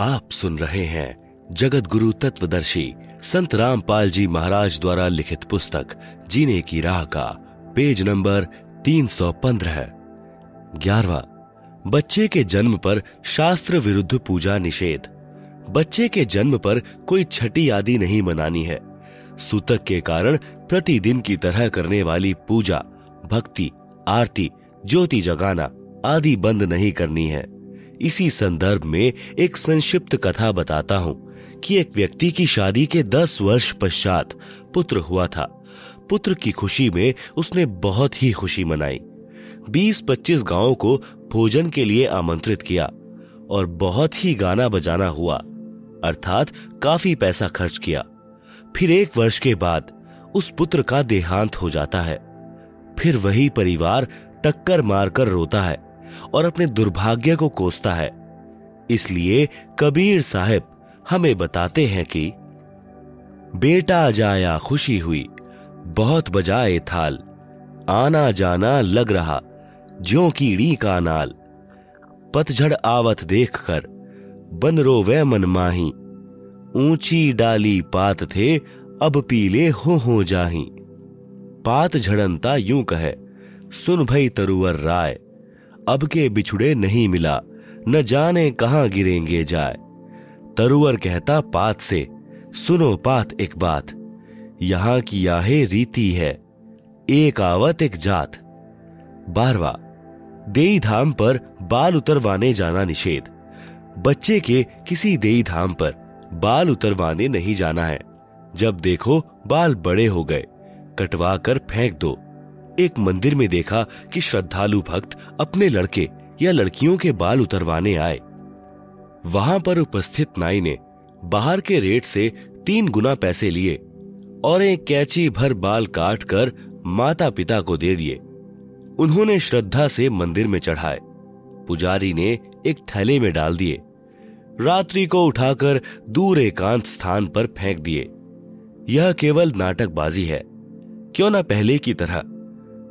आप सुन रहे हैं जगत गुरु तत्वदर्शी संत रामपाल जी महाराज द्वारा लिखित पुस्तक, जीने की राह का, पेज नंबर 315 ग्यारहवा, बच्चे के जन्म पर शास्त्र विरुद्ध पूजा निषेध। बच्चे के जन्म पर कोई छठी आदि नहीं मनानी है। सूतक के कारण प्रतिदिन की तरह करने वाली पूजा, भक्ति, आरती, ज्योति जगाना आदि बंद नहीं करनी है। इसी संदर्भ में एक संक्षिप्त कथा बताता हूँ कि एक व्यक्ति की शादी के दस वर्ष पश्चात पुत्र हुआ था। पुत्र की खुशी में उसने बहुत ही खुशी मनाई। बीस पच्चीस गाँवों को भोजन के लिए आमंत्रित किया और बहुत ही गाना बजाना हुआ, अर्थात काफ़ी पैसा खर्च किया। फिर एक वर्ष के बाद उस पुत्र का देहांत हो जाता है। फिर वही परिवार टक्कर मारकर रोता है। और अपने दुर्भाग्य को कोसता है। इसलिए कबीर साहब हमें बताते हैं कि, बेटा जाया खुशी हुई, बहुत बजाए थाल, आना जाना लग रहा, ज्यो कीड़ी का नाल। पतझड़ आवत देखकर बन रो वे मन माही, ऊँची डाली पात थे, अब पीले हो हो जाही। पात झड़नता यूँ कहे, सुन भई तरुवर राय। अब के बिछुड़े नहीं मिला, न जाने कहाँ गिरेंगे जाए। तरुवर कहता पात से, सुनो पात एक बात, यहाँ की याहे रीति है, एक आवत एक जात। बारवा, देई धाम पर बाल उतरवाने जाना निषेध। बच्चे के किसी देई धाम पर बाल उतरवाने नहीं जाना है। जब देखो बाल बड़े हो गए कटवा कर फेंक दो। एक मंदिर में देखा कि श्रद्धालु भक्त अपने लड़के या लड़कियों के बाल उतरवाने आए। वहाँ पर उपस्थित नाई ने बाहर के रेट से तीन गुना पैसे लिए और एक कैची भर बाल काट कर माता पिता को दे दिए। उन्होंने श्रद्धा से मंदिर में चढ़ाए। पुजारी ने एक थैले में डाल दिए। रात्रि को उठाकर दूर एकांत स्थान पर फेंक दिए। यह केवल नाटकबाजी है। क्यों ना पहले की तरह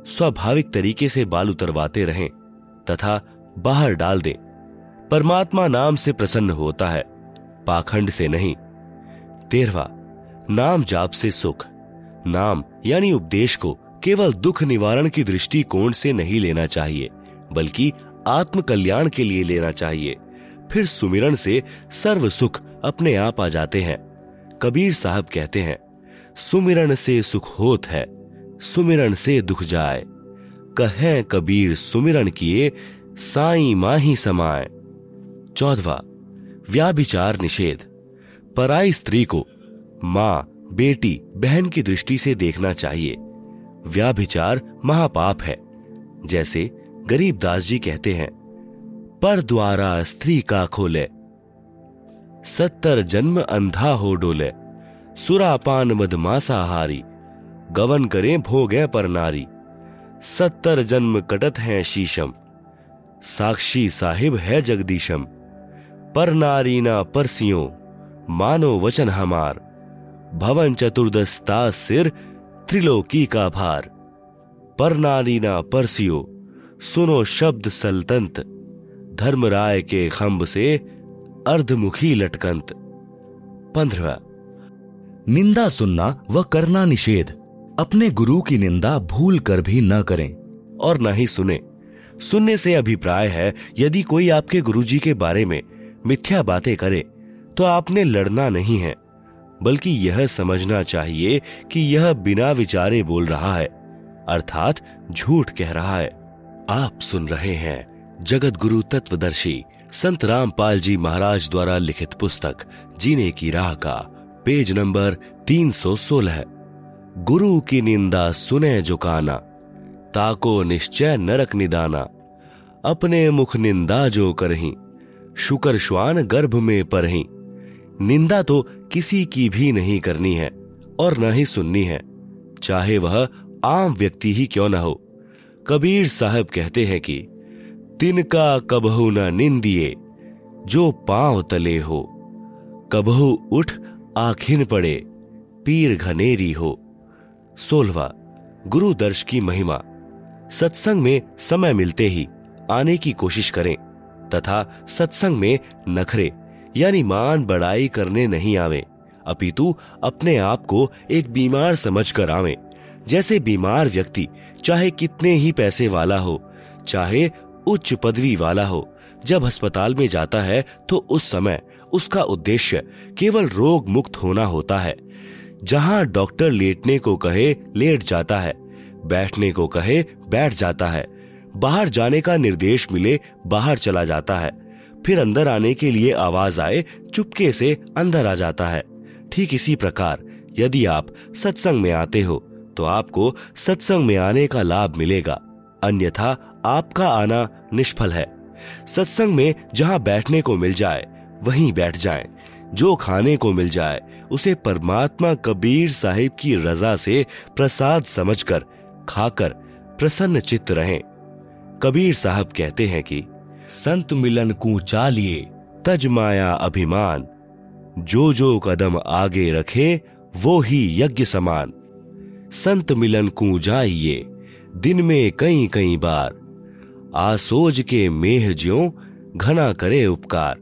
स्वाभाविक तरीके से बाल उतरवाते रहें तथा बाहर डाल दें। परमात्मा नाम से प्रसन्न होता है, पाखंड से नहीं। तेरवा, नाम जाप से सुख। नाम यानी उपदेश को केवल दुख निवारण की दृष्टिकोण से नहीं लेना चाहिए, बल्कि आत्म कल्याण के लिए लेना चाहिए। फिर सुमिरन से सर्व सुख अपने आप आ जाते हैं। कबीर साहब कहते हैं, सुमिरन से सुख होत है। सुमिरन से दुख जाए। कहें कबीर सुमिरन किए, साई माही समाए। चौदवा, व्याभिचार निषेध। पराई स्त्री को माँ, बेटी, बहन की दृष्टि से देखना चाहिए। व्याभिचार महापाप है। जैसे गरीबदास जी कहते हैं, पर द्वारा स्त्री का खोले, सत्तर जन्म अंधा हो डोले, सुरापान मदमासाहारी गवन करें भोगे पर नारी। सत्तर जन्म कटत हैं शीशम। साक्षी साहिब है जगदीशम। पर नारी ना परसियों, मानो वचन हमार। भवन चतुर्दस्ता सिर, त्रिलोकी का भार। पर नारी ना परसियो, सुनो शब्द सल्तंत धर्मराय के खंब से अर्धमुखी लटकंत। पंद्रह। निंदा सुनना व करना निषेध। अपने गुरु की निंदा भूल कर भी न करें और न ही सुने। सुनने से अभिप्राय है, यदि कोई आपके गुरुजी के बारे में मिथ्या बातें करे तो आपने लड़ना नहीं है, बल्कि यह समझना चाहिए कि यह बिना विचारे बोल रहा है, अर्थात झूठ कह रहा है। आप सुन रहे हैं जगत गुरु तत्वदर्शी संत रामपाल जी महाराज द्वारा लिखित पुस्तक, जीने की राह का, पेज नंबर 316 गुरु की निंदा सुने जो काना, ताको निश्चय नरक निदाना। अपने मुख निंदा जो करही, शुकर श्वान गर्भ में परही। निंदा तो किसी की भी नहीं करनी है, और न ही सुननी है। चाहे वह आम व्यक्ति ही क्यों न हो। कबीर साहब कहते हैं कि तिनका कबहु न निंदिए, जो पाँव तले हो। कबहु उठ आखिन पड़े, पीर घनेरी हो। सोलवा, गुरु दर्श की महिमा। सत्संग में समय मिलते ही आने की कोशिश करें, तथा सत्संग में नखरे, यानी मान बड़ाई करने नहीं आवे। अपितु अपने आप को एक बीमार समझकर आवे। जैसे बीमार व्यक्ति चाहे कितने ही पैसे वाला हो, चाहे उच्च पदवी वाला हो, जब अस्पताल में जाता है तो उस समय उसका उद्देश्य केवल रोग मुक्त होना होता है। जहाँ डॉक्टर लेटने को कहे, लेट जाता है। बैठने को कहे, बैठ जाता है। बाहर जाने का निर्देश मिले, बाहर चला जाता है। फिर अंदर आने के लिए आवाज़ आए, चुपके से अंदर आ जाता है। ठीक इसी प्रकार, यदि आप सत्संग में आते हो तो आपको सत्संग में आने का लाभ मिलेगा। अन्यथा, आपका आना निष्फल है। सत्संग में जहाँ बैठने को मिल जाए, वहीं बैठ जाएँ। जो खाने को मिल जाए उसे परमात्मा कबीर साहिब की रजा से प्रसाद समझकर, खाकर प्रसन्न चित्त रहें। कबीर साहब कहते हैं कि, संत मिलन को चालिए, तज माया अभिमान। जो जो कदम आगे रखे, वो ही यज्ञ समान। संत मिलन को जाइए, दिन में कई कई बार। आसोज के मेह ज्यो, घना करे उपकार।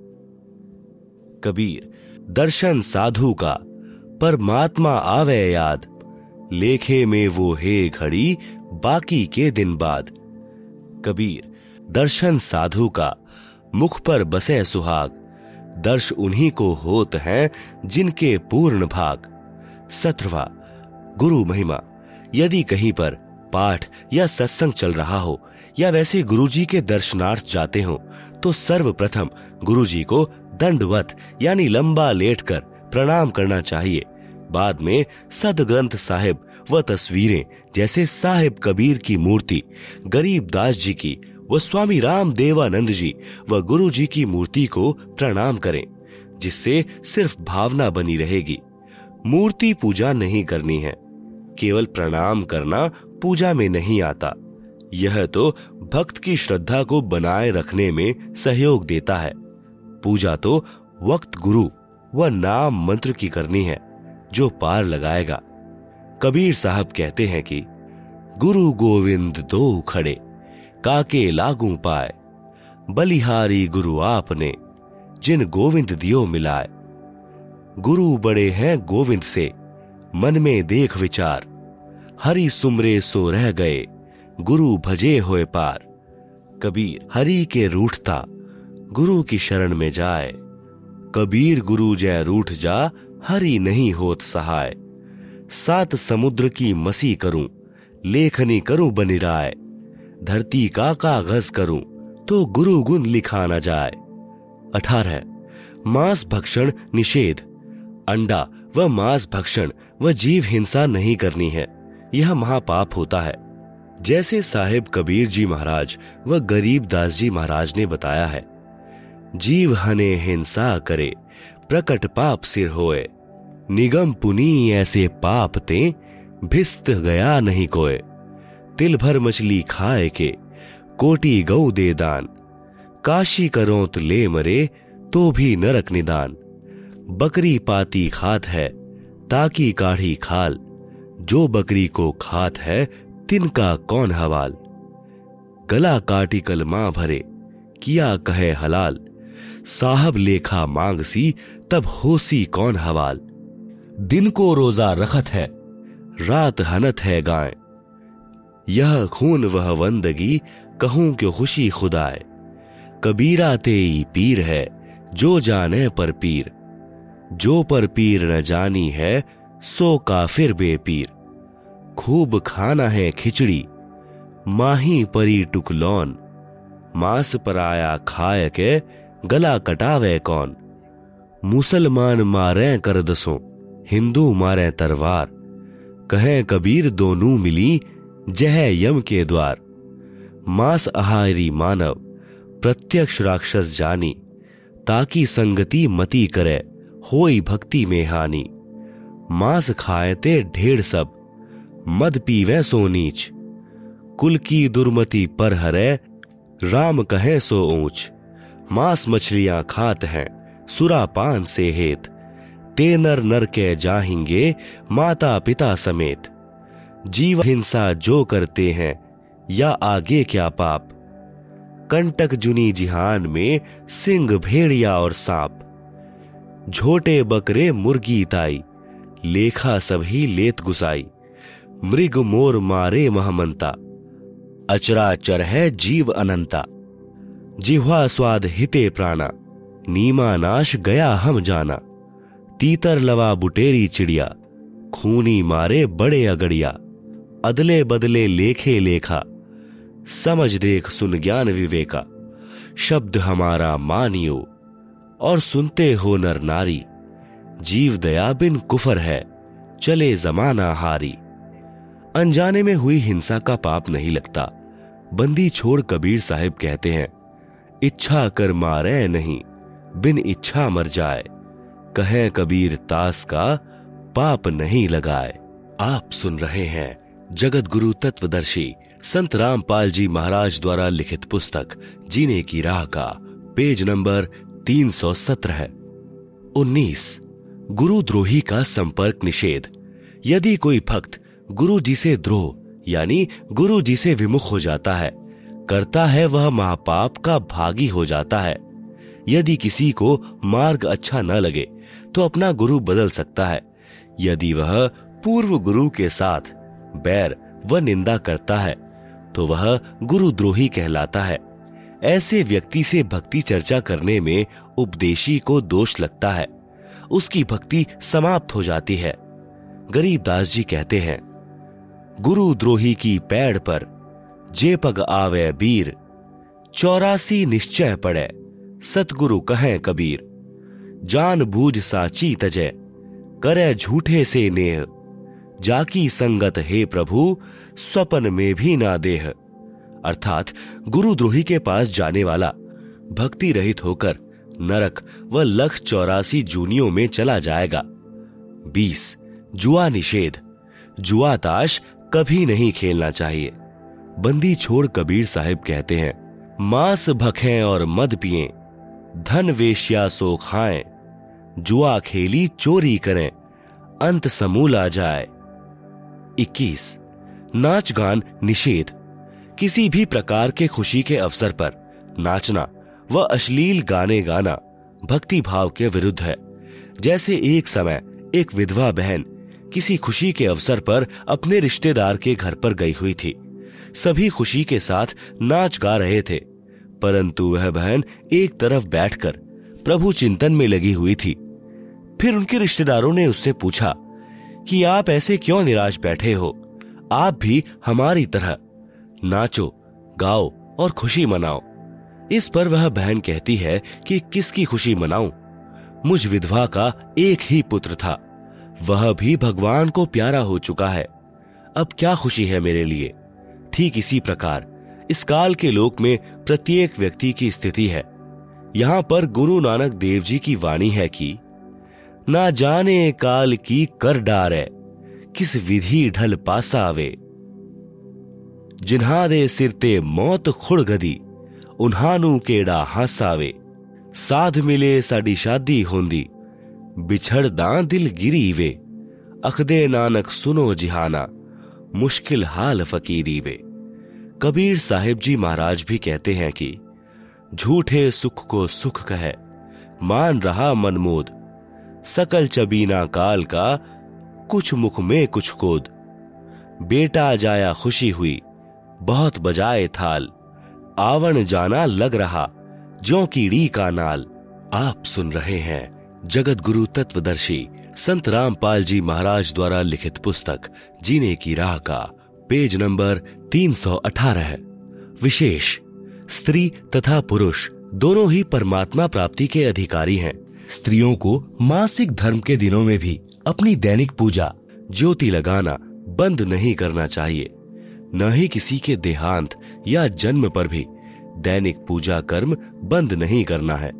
कबीर दर्शन साधु का, परमात्मा आवे याद। लेखे में वो है घड़ी, बाकी के दिन बाद। कबीर, दर्शन साधु का, मुख पर बसे सुहाग। दर्श उन्हीं को होत हैं, जिनके पूर्ण भाग। सत्रवा, गुरु महिमा, यदि कहीं पर पाठ या सत्संग चल रहा हो, या वैसे गुरुजी के दर्शनार्थ जाते हो तो सर्वप्रथम गुरुजी को दंडवत, यानी लंबा लेटकर प्रणाम करना चाहिए। बाद में सद ग्रंथ साहिब व तस्वीरें, जैसे साहिब कबीर की मूर्ति, गरीब दास जी की व स्वामी राम देवानंद जी व गुरु जी की मूर्ति को प्रणाम करें, जिससे सिर्फ़ भावना बनी रहेगी। मूर्ति पूजा नहीं करनी है, केवल प्रणाम करना पूजा में नहीं आता। यह तो भक्त की श्रद्धा को बनाए रखने में सहयोग देता है। पूजा तो वक्त गुरु व नाम मंत्र की करनी है, जो पार लगाएगा। कबीर साहब कहते हैं कि, गुरु गोविंद दो खड़े, काके लागू पाए। बलिहारी गुरु आपने, जिन गोविंद दियो मिलाए। गुरु बड़े हैं गोविंद से, मन में देख विचार। हरि सुमरे सो रह गए, गुरु भजे होए पार। कबीर हरि के रूठता गुरु की शरण में जाए। कबीर गुरु जय रूठ जा, हरि नहीं होत सहाय। सात समुद्र की मसी करूँ, लेखनी करूँ बनिराय धरती का कागज़ करूँ तो गुरु गुण लिखा न जाए अठारह, मांस भक्षण निषेध। अंडा व मांस भक्षण व जीव हिंसा नहीं करनी है, यह महापाप होता है। जैसे साहेब कबीर जी महाराज व गरीब दास जी महाराज ने बताया है। जीव हने हिंसा करे, प्रकट पाप सिर होए। निगम पुनी ऐसे पाप ते भिस्त गया नहीं कोय तिल भर मछली खाए के, कोटी गौ दे दान। काशी करोत ले मरे तो भी नरक निदान। बकरी पाती खात है, ताकि काढ़ी खाल। जो बकरी को खात है, तिनका कौन हवाल? गला काटी कल माँ भरे, किया कहे हलाल। साहब लेखा मांग सी, तब होसी कौन हवाल। दिन को रोजा रखत है, रात हनत है गाय यह खून वह वंदगी, कहूँ क्यों खुशी खुदाए। कबीरा ते पीर है, जो जाने पर पीर। जो पर पीर न जानी है, सो काफिर बेपीर। खूब खाना है खिचड़ी, माही परी टुकलौन। मांस पराया खाए के गला कटावे कौन? मुसलमान मारे कर दसो, हिंदू मारे तरवार। कहे कबीर दोनों मिली जह यम के द्वार। मास आहारी मानव, प्रत्यक्ष राक्षस जानी, ताकि संगति मती करे, होई भक्ति में हानि। मांस खाएते ढेर सब, मद पीवे सो नीच। कुल की दुर्मति पर हरे, राम कहे सो ऊंच। मांस मछलियाँ खात हैं, सुरापान से हेत ते नर नर के जाहिंगे माता पिता समेत। जीव हिंसा जो करते हैं, या आगे क्या पाप? कंटक जुनी जिहान में सिंह भेड़िया और सांप। झोटे बकरे मुर्गी ताई, लेखा सभी लेत गुसाई। मृग मोर मारे महमंता। अचराचर है जीव अनंता। जिह्वा स्वाद हिते प्राणा, नीमा नाश गया हम जाना। तीतर लवा बुटेरी चिड़िया, खूनी मारे बड़े अगड़िया, अदले बदले लेखे लेखा, समझ देख सुन ज्ञान विवेका, शब्द हमारा मानियो, और सुनते हो नर नारी, जीव दया बिन कुफर है, चले जमाना हारी। अनजाने में हुई हिंसा का पाप नहीं लगता, बंदी छोड़ कबीर साहिब कहते हैं इच्छा कर मारे नहीं, बिन इच्छा मर जाए। कहे कबीर, तास का पाप नहीं लगाए। आप सुन रहे हैं जगत गुरु तत्वदर्शी संत रामपाल जी महाराज द्वारा लिखित पुस्तक, जीने की राह का, पेज नंबर 317 है। उन्नीस गुरुद्रोही का संपर्क निषेध। यदि कोई भक्त गुरु जी से द्रोह, यानी गुरु जी से विमुख हो जाता है करता है वह महापाप का भागी हो जाता है। यदि किसी को मार्ग अच्छा न लगे तो अपना गुरु बदल सकता है। यदि वह पूर्व गुरु के साथ बैर व निंदा करता है तो वह गुरुद्रोही कहलाता है। ऐसे व्यक्ति से भक्ति चर्चा करने में उपदेशी को दोष लगता है। उसकी भक्ति समाप्त हो जाती है। गरीबदास जी कहते हैं गुरुद्रोही की पैड़ पर जे पग आवे बीर, चौरासी निश्चय पड़े, सतगुरु कहे कबीर। जान बूझ साची तजय करे झूठे से नेह। जाकी संगत हे प्रभु, स्वपन में भी ना देह। अर्थात गुरुद्रोही के पास जाने वाला, भक्ति रहित होकर, नरक व लख चौरासी जूनियों में चला जाएगा। बीस, जुआ निषेध। जुआ ताश कभी नहीं खेलना चाहिए। बंदी छोड़ कबीर साहिब कहते हैं, मांस भखें और मद पिए, धन वेश्या सो खाएँ, जुआ खेली चोरी करें, अंत समूल आ जाए। 21 नाच गान निषेध, किसी भी प्रकार के खुशी के अवसर पर नाचना व अश्लील गाने गाना भक्ति भाव के विरुद्ध है। जैसे एक समय एक विधवा बहन किसी खुशी के अवसर पर अपने रिश्तेदार के घर पर गई हुई थी। सभी खुशी के साथ नाच गा रहे थे। परंतु वह बहन एक तरफ़ बैठकर प्रभु चिंतन में लगी हुई थी। फिर उनके रिश्तेदारों ने उससे पूछा कि आप ऐसे क्यों निराश बैठे हो? आप भी हमारी तरह। नाचो, गाओ और खुशी मनाओ। इस पर वह बहन कहती है कि किसकी खुशी मनाऊं? मुझ विधवा का एक ही पुत्र था। वह भी भगवान को प्यारा हो चुका है। अब क्या खुशी है मेरे लिए? ठीक इसी प्रकार। इस काल के लोक में प्रत्येक व्यक्ति की स्थिति है। यहाँ पर गुरु नानक देव जी की वाणी है कि, ना जाने काल की कर डारे, किस विधि ढल पासा आवे जिन्हा दे सिरते मौत खुड़ गदी, उन्हानू केड़ा हासावे। साध मिले साड़ी शादी होंदी बिछड़दा दिल गिरी वे अखदे नानक सुनो जिहाना, मुश्किल हाल फकीरी वे कबीर साहिब जी महाराज भी कहते हैं कि, झूठे सुख को सुख कहे, मान रहा मनमोद। सकल चबीना काल का कुछ मुख में कुछ कोद। बेटा जाया खुशी हुई, बहुत बजाए थाल। आवण जाना लग रहा जो कीड़ी का नाल। आप सुन रहे हैं जगत गुरु तत्वदर्शी संत रामपाल जी महाराज द्वारा लिखित पुस्तक, जीने की राह का पेज नंबर 318 है। विशेष, स्त्री तथा पुरुष दोनों ही परमात्मा प्राप्ति के अधिकारी हैं। स्त्रियों को मासिक धर्म के दिनों में भी अपनी दैनिक पूजा, ज्योति लगाना बंद नहीं करना चाहिए। न ही किसी के देहांत या जन्म पर भी दैनिक पूजा कर्म बंद नहीं करना है।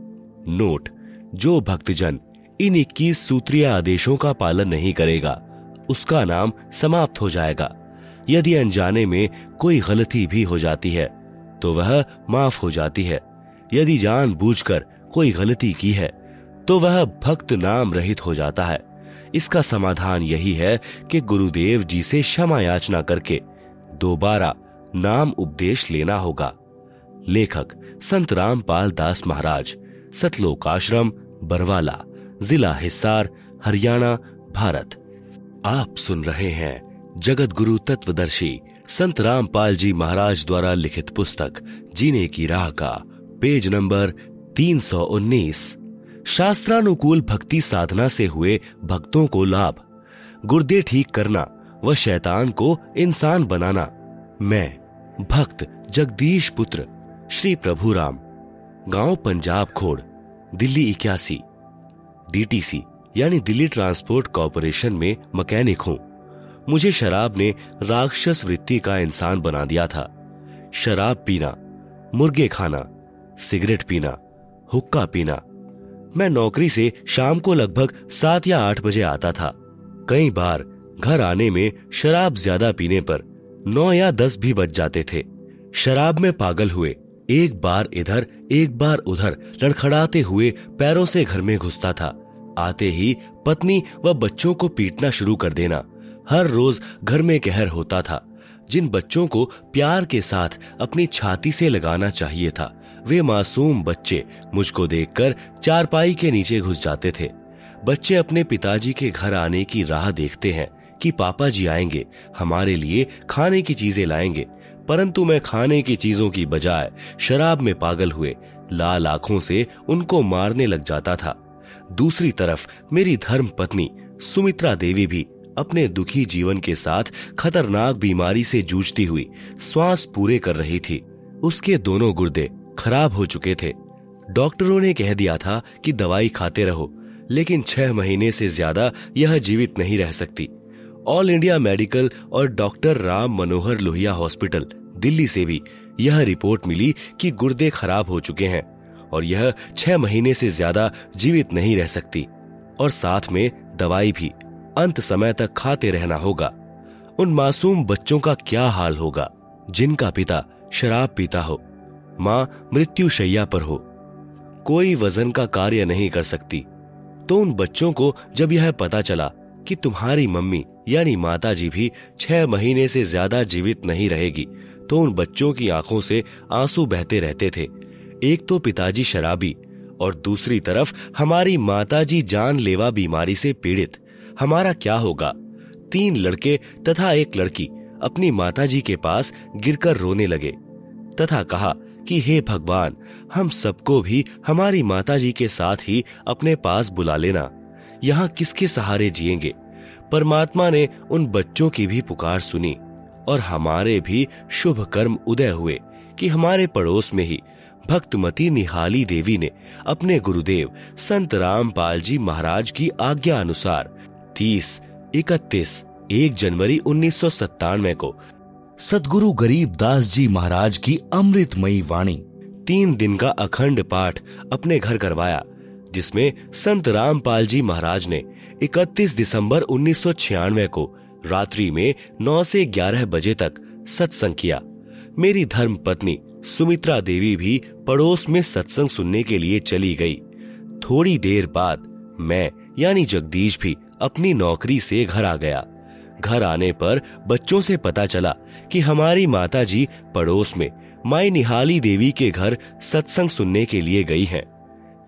नोट, जो भक्तजन इन इक्कीस सूत्रीय आदेशों का पालन नहीं करेगा, उसका नाम समाप्त हो जाएगा। यदि अनजाने में कोई गलती भी हो जाती है तो वह माफ़ हो जाती है। यदि जान बूझकर कोई गलती की है तो वह भक्त नाम रहित हो जाता है। इसका समाधान यही है कि गुरुदेव जी से क्षमा याचना करके दोबारा नाम उपदेश लेना होगा। लेखक संत रामपाल दास महाराज सतलोक आश्रम बरवाला, जिला हिसार, हरियाणा, भारत। आप सुन रहे हैं जगत गुरु तत्वदर्शी संत रामपाल जी महाराज द्वारा लिखित पुस्तक, जीने की राह का, पेज नंबर 319 शास्त्रानुकूल भक्ति साधना से हुए भक्तों को लाभ। गुर्दे ठीक करना व शैतान को इंसान बनाना। मैं, भक्त जगदीश पुत्र, श्री प्रभु राम। गाँव पंजाब खोड़, दिल्ली इक्यासी। डीटीसी, यानी दिल्ली ट्रांसपोर्ट कॉरपोरेशन में मैकेनिक हूँ। मुझे शराब ने राक्षस वृत्ति का इंसान बना दिया था। शराब पीना, मुर्गे खाना, सिगरेट पीना, हुक्का पीना। मैं नौकरी से शाम को लगभग सात या आठ बजे आता था। कई बार घर आने में शराब ज़्यादा पीने पर नौ या दस भी बज जाते थे। शराब में पागल हुए, एक बार इधर, एक बार उधर, लड़खड़ाते हुए पैरों से घर में घुसता था। आते ही पत्नी व बच्चों को पीटना शुरू कर देना। हर रोज घर में कहर होता था। जिन बच्चों को प्यार के साथ अपनी छाती से लगाना चाहिए था, वे मासूम बच्चे मुझको देखकर चारपाई के नीचे घुस जाते थे। बच्चे अपने पिताजी के घर आने की राह देखते हैं कि पापा जी आएँगे, हमारे लिए खाने की चीज़ें लाएँगे। परंतु मैं खाने की चीज़ों की बजाय शराब में पागल हुए, लाल आँखों से उनको मारने लग जाता था। दूसरी तरफ़ मेरी धर्म पत्नी सुमित्रा देवी भी अपने दुखी जीवन के साथ खतरनाक बीमारी से जूझती हुई श्वास पूरे कर रही थी। उसके दोनों गुर्दे खराब हो चुके थे। डॉक्टरों ने कह दिया था कि दवाई खाते रहो, लेकिन छह महीने से ज़्यादा यह जीवित नहीं रह सकती। ऑल इंडिया मेडिकल और डॉक्टर राम मनोहर लोहिया हॉस्पिटल, दिल्ली से भी यह रिपोर्ट मिली कि गुर्दे खराब हो चुके हैं और यह छह महीने से ज़्यादा जीवित नहीं रह सकती। और साथ में दवाई भी। अंत समय तक खाते रहना होगा। उन मासूम बच्चों का क्या हाल होगा, जिनका पिता शराब पीता हो, माँ मृत्यु शैया पर हो। कोई वज़न का कार्य नहीं कर सकती। तो उन बच्चों को जब यह पता चला कि तुम्हारी मम्मी यानी माता जी भी छह महीने से ज़्यादा जीवित नहीं रहेगी तो उन बच्चों की आँखों से आँसू बहते रहते थे। एक तो पिताजी शराबी और दूसरी तरफ़ हमारी माताजी जानलेवा बीमारी से पीड़ित। हमारा क्या होगा? तीन लड़के तथा एक लड़की अपनी माताजी के पास गिरकर रोने लगे। तथा कहा कि, हे भगवान, हम सबको भी हमारी माताजी के साथ ही अपने पास बुला लेना। यहाँ किसके सहारे जिएँगे? परमात्मा ने उन बच्चों की भी पुकार सुनी और हमारे भी शुभ कर्म उदय हुए कि हमारे पड़ोस में ही भक्तमती निहाली देवी ने अपने गुरुदेव संत रामपाल जी महाराज की आज्ञा अनुसार तीस, इकतीस, एक जनवरी उन्नीस सौ सतानवे को सदगुरु गरीब दास जी महाराज की अमृतमयी वाणी, तीन दिन का अखंड पाठ अपने घर करवाया, जिसमें संत रामपाल जी महाराज ने 31 दिसंबर उन्नीस सौ छियानवे को रात्रि में 9 से 11 बजे तक सत्संग किया। मेरी धर्म पत्नी सुमित्रा देवी भी पड़ोस में सत्संग सुनने के लिए चली गई। थोड़ी देर बाद मैं, यानी जगदीश भी अपनी नौकरी से घर आ गया। घर आने पर बच्चों से पता चला कि हमारी माताजी पड़ोस में माई निहाली देवी के घर सत्संग सुनने के लिए गई हैं।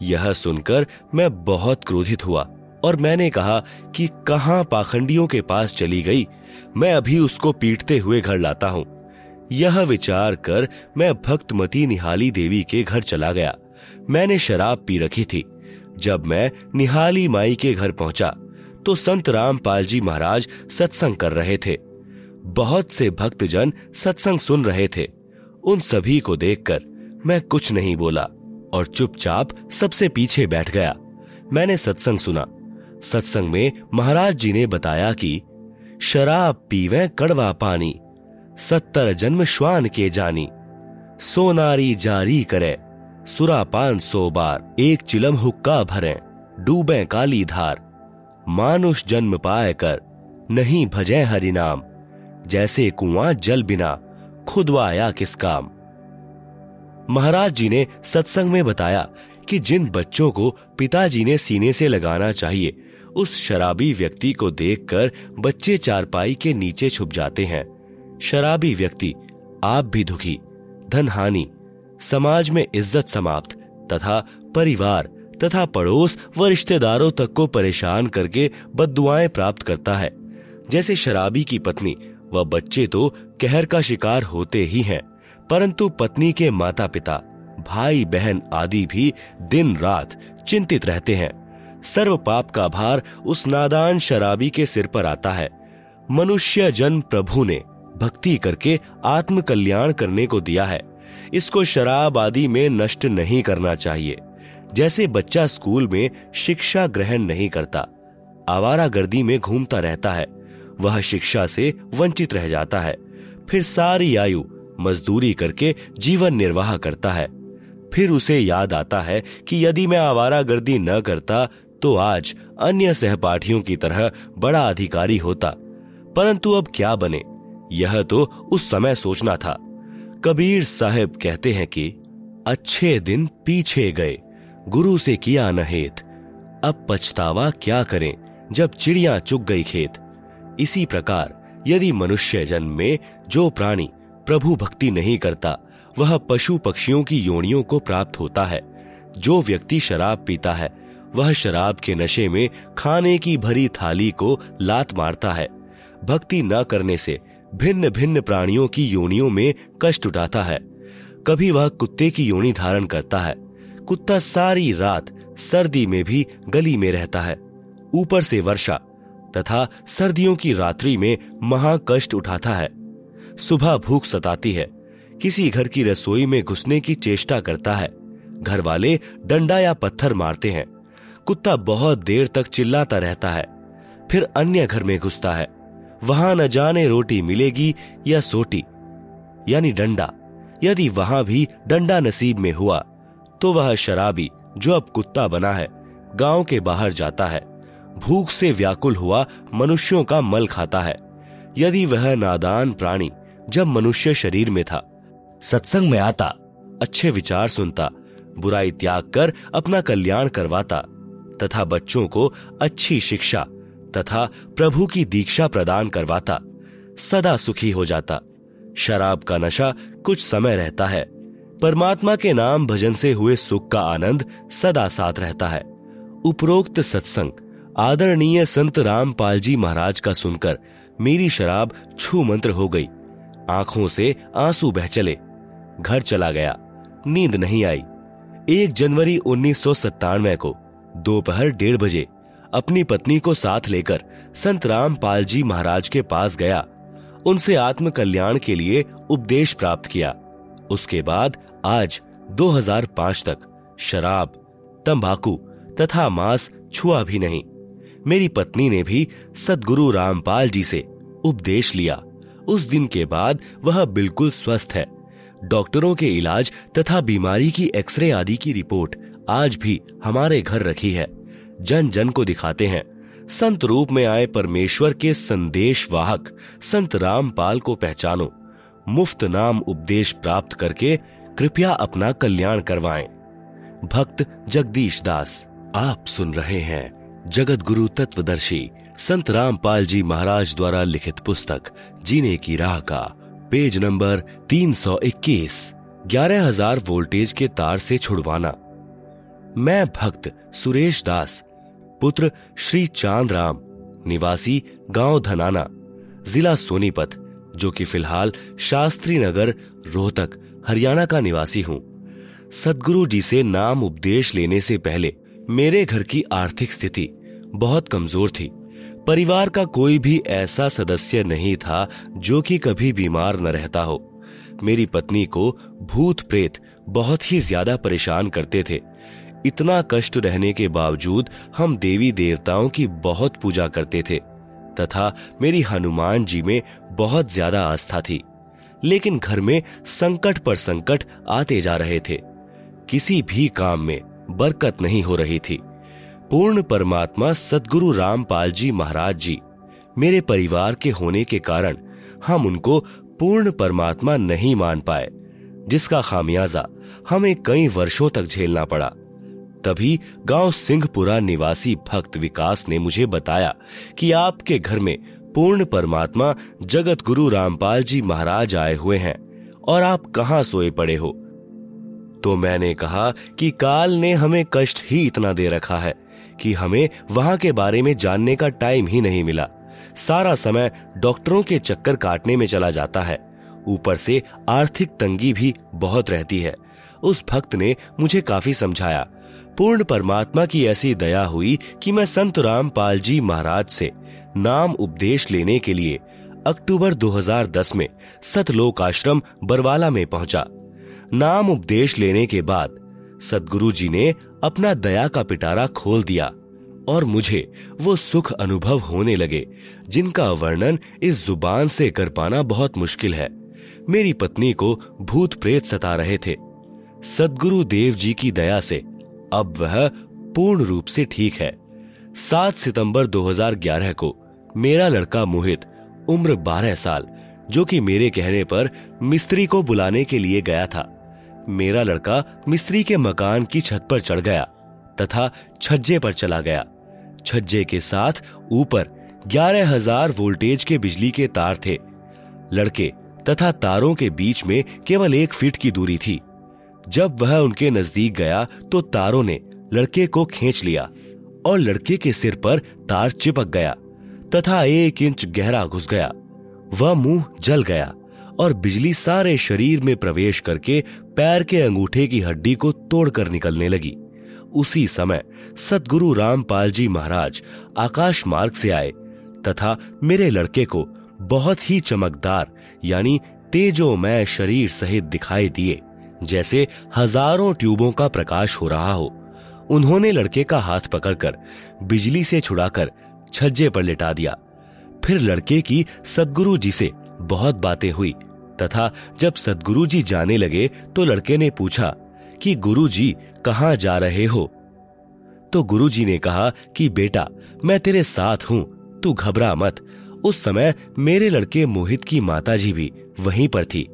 यह सुनकर मैं बहुत क्रोधित हुआ और मैंने कहा कि कहाँ पाखंडियों के पास चली गई, मैं अभी उसको पीटते हुए घर लाता हूँ। यह विचार कर मैं भक्तमती निहाली देवी के घर चला गया। मैंने शराब पी रखी थी। जब मैं निहाली माई के घर पहुँचा तो संत रामपाल जी महाराज सत्संग कर रहे थे। बहुत से भक्तजन सत्संग सुन रहे थे। उन सभी को देखकर मैं कुछ नहीं बोला और चुपचाप सबसे पीछे बैठ गया। मैंने सत्संग सुना। सत्संग में महाराज जी ने बताया कि शराब पीवे कड़वा पानी, सत्तर जन्म श्वान के जानी, सोनारी जारी करे सुरा पान सो बार, एक चिलम हुक्का भरे, डूबे काली धार। मानुष जन्म पाए कर नहीं भजे हरि नाम, जैसे कुआँ जल बिना खुदवाया किस काम। महाराज जी ने सत्संग में बताया कि जिन बच्चों को पिताजी ने सीने से लगाना चाहिए, उस शराबी व्यक्ति को देखकर बच्चे चारपाई के नीचे छुप जाते हैं। शराबी व्यक्ति, आप भी दुखी धन हानि समाज में इज़्ज़त समाप्त तथा परिवार तथा पड़ोस व रिश्तेदारों तक को परेशान करके बददुआएँ प्राप्त करता है। जैसे शराबी की पत्नी व बच्चे तो कहर का शिकार होते ही हैं, परंतु पत्नी के माता पिता भाई बहन आदि भी दिन रात चिंतित रहते हैं। सर्व पाप का भार उस नादान शराबी के सिर पर आता है। मनुष्य जन प्रभु ने भक्ति करके आत्म कल्याण करने को दिया है। इसको शराब आदि में नष्ट नहीं करना चाहिए। जैसे बच्चा स्कूल में शिक्षा ग्रहण नहीं करता, आवारा गर्दी में घूमता रहता है, वह शिक्षा से वंचित रह जाता है। फिर सारी आयु मजदूरी करके जीवन निर्वाह करता है। फिर उसे याद आता है कि यदि मैं आवारा गर्दी न करता तो आज अन्य सहपाठियों की तरह बड़ा अधिकारी होता। परंतु अब क्या बने? यह तो उस समय सोचना था। कबीर साहब कहते हैं कि अच्छे दिन पीछे गए। गुरु से किया न हेत। अब पछतावा क्या करें, जब चिड़िया चुग गई खेत। इसी प्रकार, यदि मनुष्य जन्म में जो प्राणी प्रभु भक्ति नहीं करता, वह पशु पक्षियों की योनियों को प्राप्त होता है। जो व्यक्ति शराब पीता है, वह शराब के नशे में खाने की भरी थाली को लात मारता है। भक्ति न करने से भिन्न भिन्न प्राणियों की योनियों में कष्ट उठाता है। कभी वह कुत्ते की योनि धारण करता है कुत्ता सारी रात सर्दी में भी गली में रहता है, ऊपर से वर्षा तथा सर्दियों की रात्रि में महाकष्ट उठाता है। सुबह भूख सताती है, किसी घर की रसोई में घुसने की चेष्टा करता है। घर वाले डंडा या पत्थर मारते हैं। कुत्ता बहुत देर तक चिल्लाता रहता है, फिर अन्य घर में घुसता है। वहाँ न जाने रोटी मिलेगी या सोटी, यानी डंडा, यदि वहाँ भी डंडा नसीब में हुआ। तो वह शराबी, जो अब कुत्ता बना है, गाँव के बाहर जाता है। भूख से व्याकुल हुआ मनुष्यों का मल खाता है। यदि वह नादान प्राणी जब मनुष्य शरीर में था, सत्संग में आता, अच्छे विचार सुनता, बुराई त्याग कर अपना कल्याण करवाता, तथा बच्चों को अच्छी शिक्षा तथा प्रभु की दीक्षा प्रदान करवाता, सदा सुखी हो जाता। शराब का नशा कुछ समय रहता है। परमात्मा के नाम भजन से हुए सुख का आनंद सदा साथ रहता है। उपरोक्त सत्संग, आदरणीय संत रामपाल जी महाराज का सुनकर मेरी शराब छू मंत्र हो गई। आँखों से आँसू बह चले। घर चला गया। नींद नहीं आई। एक जनवरी उन्नीस सौ सत्तानवे को दोपहर डेढ़ बजे अपनी पत्नी को साथ लेकर संत रामपाल जी महाराज के पास गया। उनसे आत्म कल्याण के लिए उपदेश प्राप्त किया। उसके बाद आज 2005 तक। शराब, तंबाकू तथा मांस छुआ भी नहीं। मेरी पत्नी ने भी सदगुरु रामपाल जी से उपदेश लिया। उस दिन के बाद वह बिल्कुल स्वस्थ है। डॉक्टरों के इलाज तथा बीमारी की एक्सरे आदि की रिपोर्ट आज भी हमारे घर रखी है। जन जन को दिखाते हैं। संत रूप में आए परमेश्वर के संदेश वाहक संत रामपाल को पहचानो। मुफ़्त नाम उपदेश प्राप्त करके कृपया अपना कल्याण करवाएँ। भक्त जगदीश दास, आप सुन रहे हैं जगत गुरु तत्वदर्शी संत रामपाल जी महाराज द्वारा लिखित पुस्तक, जीने की राह का, पेज नंबर 321 ग्यारह हज़ार वोल्टेज के तार से छुड़वाना। मैं भक्त सुरेश दास, पुत्र श्री चाँद राम, निवासी गाँव धनाना, जिला सोनीपत, जो कि फ़िलहाल शास्त्री नगर रोहतक हरियाणा का निवासी हूँ। सदगुरु जी से नाम उपदेश लेने से पहले मेरे घर की आर्थिक स्थिति बहुत कमज़ोर थी। परिवार का कोई भी ऐसा सदस्य नहीं था जो कि कभी बीमार न रहता हो। मेरी पत्नी को भूत प्रेत बहुत ही ज़्यादा परेशान करते थे। इतना कष्ट रहने के बावजूद हम देवी देवताओं की बहुत पूजा करते थे, तथा मेरी हनुमान जी में बहुत ज़्यादा आस्था थी। लेकिन घर में संकट पर संकट आते जा रहे थे। किसी भी काम में बरकत नहीं हो रही थी। पूर्ण परमात्मा सदगुरु रामपाल जी महाराज जी, मेरे परिवार के होने के कारण हम उनको पूर्ण परमात्मा नहीं मान पाए, जिसका खामियाजा हमें कई वर्षों तक झेलना पड़ा। तभी गाँव सिंहपुरा निवासी भक्त विकास ने मुझे बताया कि आपके घर में पूर्ण परमात्मा जगत गुरु रामपाल जी महाराज आए हुए हैं, और आप कहाँ सोए पड़े हो? तो मैंने कहा कि काल ने हमें कष्ट ही इतना दे रखा है कि हमें वहाँ के बारे में जानने का टाइम ही नहीं मिला। सारा समय डॉक्टरों के चक्कर काटने में चला जाता है। ऊपर से आर्थिक तंगी भी बहुत रहती है। उस भक्त ने मुझे काफ़ी समझाया। पूर्ण परमात्मा की ऐसी दया हुई कि मैं संत रामपाल जी महाराज से नाम उपदेश लेने के लिए अक्टूबर 2010 में सतलोक आश्रम बरवाला में पहुँचा। नाम उपदेश लेने के बाद सदगुरु जी ने अपना दया का पिटारा खोल दिया और मुझे वो सुख अनुभव होने लगे, जिनका वर्णन इस ज़ुबान से कर पाना बहुत मुश्किल है। मेरी पत्नी को भूत प्रेत सता रहे थे। सदगुरु देव जी की दया से अब वह पूर्ण रूप से ठीक है। 7 सितंबर 2011 को मेरा लड़का मोहित उम्र 12 साल, जो कि मेरे कहने पर मिस्त्री को बुलाने के लिए गया था। मेरा लड़का मिस्त्री के मकान की छत पर चढ़ गया तथा छज्जे पर चला गया। छज्जे के साथ ऊपर ग्यारह हज़ार वोल्टेज के बिजली के तार थे। लड़के तथा तारों के बीच में केवल एक फीट की दूरी थी। जब वह उनके नज़दीक गया तो तारों ने लड़के को खींच लिया और लड़के के सिर पर तार चिपक गया। तथा एक इंच गहरा घुस गया। वह मुँह जल गया और बिजली सारे शरीर में प्रवेश करके पैर के अंगूठे की हड्डी को तोड़कर निकलने लगी। उसी समय सतगुरु रामपाल जी महाराज आकाश मार्ग से आए तथा मेरे लड़के को बहुत ही चमकदार यानी तेजोमय शरीर सहित दिखाई दिए, जैसे हज़ारों ट्यूबों का प्रकाश हो रहा हो। उन्होंने लड़के का हाथ पकड़कर बिजली से छुड़ाकर छज्जे पर लिटा दिया। फिर लड़के की सदगुरु जी से बहुत बातें हुई, तथा जब सदगुरु जी जाने लगे तो लड़के ने पूछा कि, गुरु जी, कहाँ जा रहे हो? तो गुरु जी ने कहा कि, बेटा, मैं तेरे साथ हूँ, तू घबरा मत। उस समय मेरे लड़के मोहित की माताजी भी वहीं पर थी।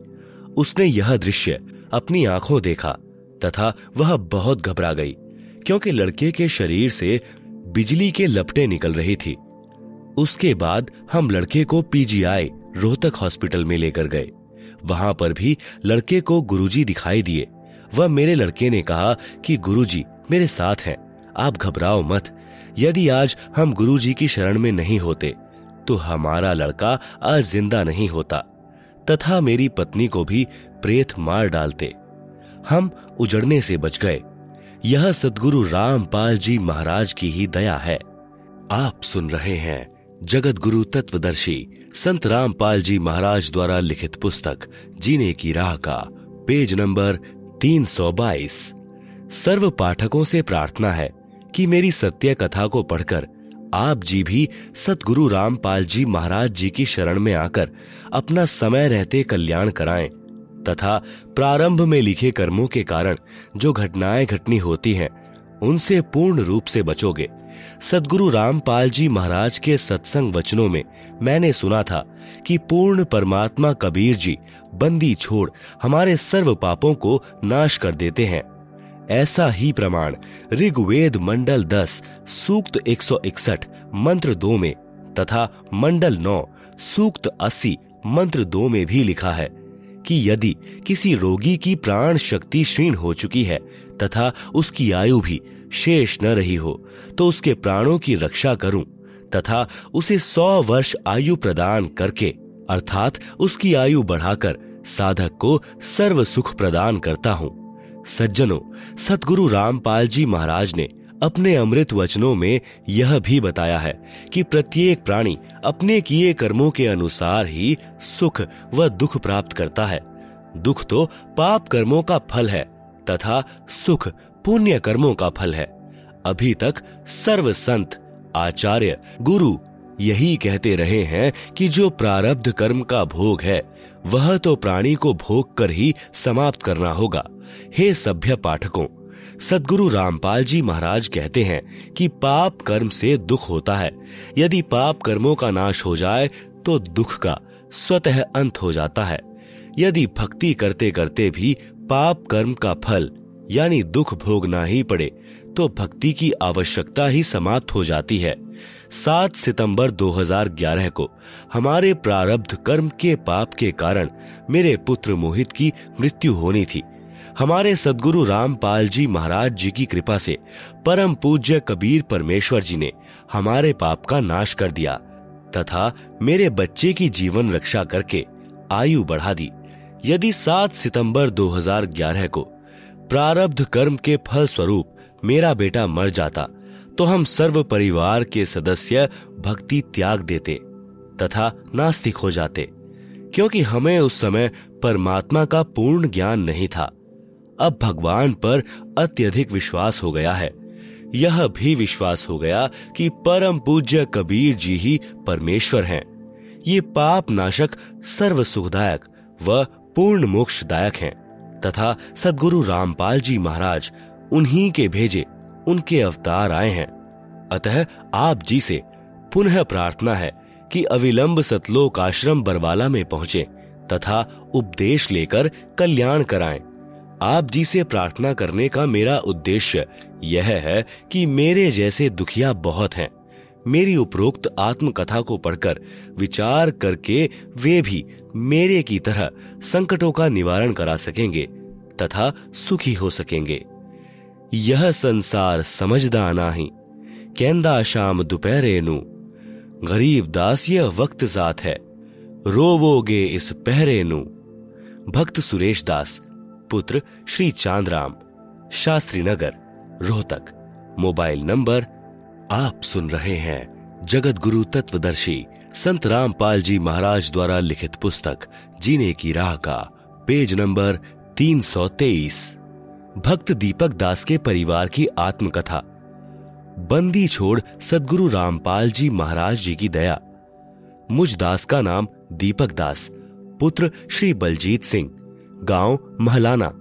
उसने यह दृश्य अपनी आँखों देखा, तथा वह बहुत घबरा गई, क्योंकि लड़के के शरीर से बिजली के लपटे निकल रही थी। उसके बाद हम लड़के को पीजीआई, रोहतक हॉस्पिटल में लेकर गए। वहाँ पर भी लड़के को गुरुजी दिखाई दिए। वह मेरे लड़के ने कहा कि, गुरुजी, मेरे साथ हैं। आप घबराओ मत। यदि आज हम गुरुजी की शरण में नहीं होते तो हमारा लड़का आज ज़िंदा नहीं होता। तथा मेरी पत्नी को भी प्रेत मार डालते। हम उजड़ने से बच गए। यह सदगुरु रामपाल जी महाराज की ही दया है। आप सुन रहे हैं जगत गुरु तत्वदर्शी संत रामपाल जी महाराज द्वारा लिखित पुस्तक, जीने की राह का, पेज नंबर 322 सर्व पाठकों से प्रार्थना है कि मेरी सत्य कथा को पढ़कर आप जी भी सतगुरु रामपाल जी महाराज जी की शरण में आकर अपना समय रहते कल्याण कराएँ। तथा प्रारंभ में लिखे कर्मों के कारण जो घटनाएँ घटनी होती हैं, उनसे पूर्ण रूप से बचोगे। सदगुरु रामपाल जी महाराज के सत्संग वचनों में मैंने सुना था कि पूर्ण परमात्मा कबीर जी बंदी छोड़ हमारे सर्व पापों को नाश कर देते हैं। ऐसा ही प्रमाण ऋग्वेद मंडल दस, सूक्त 161 मंत्र दो में तथा मंडल नौ, सूक्त अस्सी, मंत्र दो में भी लिखा है। कि यदि किसी रोगी की प्राण शक्ति क्षीण हो चुकी है तथा उसकी आयु भी शेष न रही हो तो उसके प्राणों की रक्षा करूँ तथा उसे सौ वर्ष आयु प्रदान करके, अर्थात उसकी आयु बढ़ाकर साधक को सर्व सुख प्रदान करता हूँ। सज्जनों, सतगुरु रामपाल जी महाराज ने अपने अमृत वचनों में यह भी बताया है कि प्रत्येक प्राणी अपने किए कर्मों के अनुसार ही सुख व दुख प्राप्त करता है। दुख तो पाप कर्मों का फल है तथा सुख पुण्य कर्मों का फल है। अभी तक सर्व संत आचार्य, गुरु यही कहते रहे हैं कि जो प्रारब्ध कर्म का भोग है, वह तो प्राणी को भोग कर ही समाप्त करना होगा। हे सभ्य पाठकों सदगुरु रामपाल जी महाराज कहते हैं कि पाप कर्म से दुख होता है। यदि पाप कर्मों का नाश हो जाए तो दुख का स्वतः अंत हो जाता है। यदि भक्ति करते करते भी पाप कर्म का फल, यानी दुख भोगना ही पड़े तो भक्ति की आवश्यकता ही समाप्त हो जाती है। 7 सितंबर 2011 को हमारे प्रारब्ध कर्म के पाप के कारण मेरे पुत्र मोहित की मृत्यु होनी थी। हमारे सदगुरु रामपाल जी महाराज जी की कृपा से परम पूज्य कबीर परमेश्वर जी ने हमारे पाप का नाश कर दिया, तथा मेरे बच्चे की जीवन रक्षा करके आयु बढ़ा दी। यदि 7 सितंबर 2011 को प्रारब्ध कर्म के फल स्वरूप मेरा बेटा मर जाता तो हम सर्व परिवार के सदस्य भक्ति त्याग देते तथा नास्तिक हो जाते, क्योंकि हमें उस समय परमात्मा का पूर्ण ज्ञान नहीं था। अब भगवान पर अत्यधिक विश्वास हो गया है। यह भी विश्वास हो गया कि परम पूज्य कबीर जी ही परमेश्वर हैं। ये पाप नाशक सर्व सुखदायक व पूर्ण मोक्षदायक हैं। तथा सदगुरु रामपाल जी महाराज उन्हीं के भेजे, उनके अवतार आए हैं। अतः आप जी से पुनः प्रार्थना है कि अविलंब सतलोक आश्रम बरवाला में पहुँचे तथा उपदेश लेकर कल्याण कराएँ। आप जी से प्रार्थना करने का मेरा उद्देश्य यह है कि मेरे जैसे दुखिया बहुत हैं। मेरी उपरोक्त आत्मकथा को पढ़कर विचार करके वे भी मेरे की तरह संकटों का निवारण करा सकेंगे तथा सुखी हो सकेंगे। यह संसार समझदा नाही। कहंदा शाम दोपहरे नु। गरीब दास यह वक्त साथ है। रोवोगे इस पहरे नु। भक्त सुरेश दास पुत्र श्री चांदराम, शास्त्री नगर, रोहतक। मोबाइल नंबर आप सुन रहे हैं जगत गुरु तत्वदर्शी संत रामपाल जी महाराज द्वारा लिखित पुस्तक, जीने की राह का, पेज नंबर 323 भक्त दीपक दास के परिवार की आत्मकथा। बंदी छोड़ सदगुरु रामपाल जी महाराज जी की दया। मुझ दास का नाम दीपक दास, पुत्र श्री बलजीत सिंह। गाँव महलाना,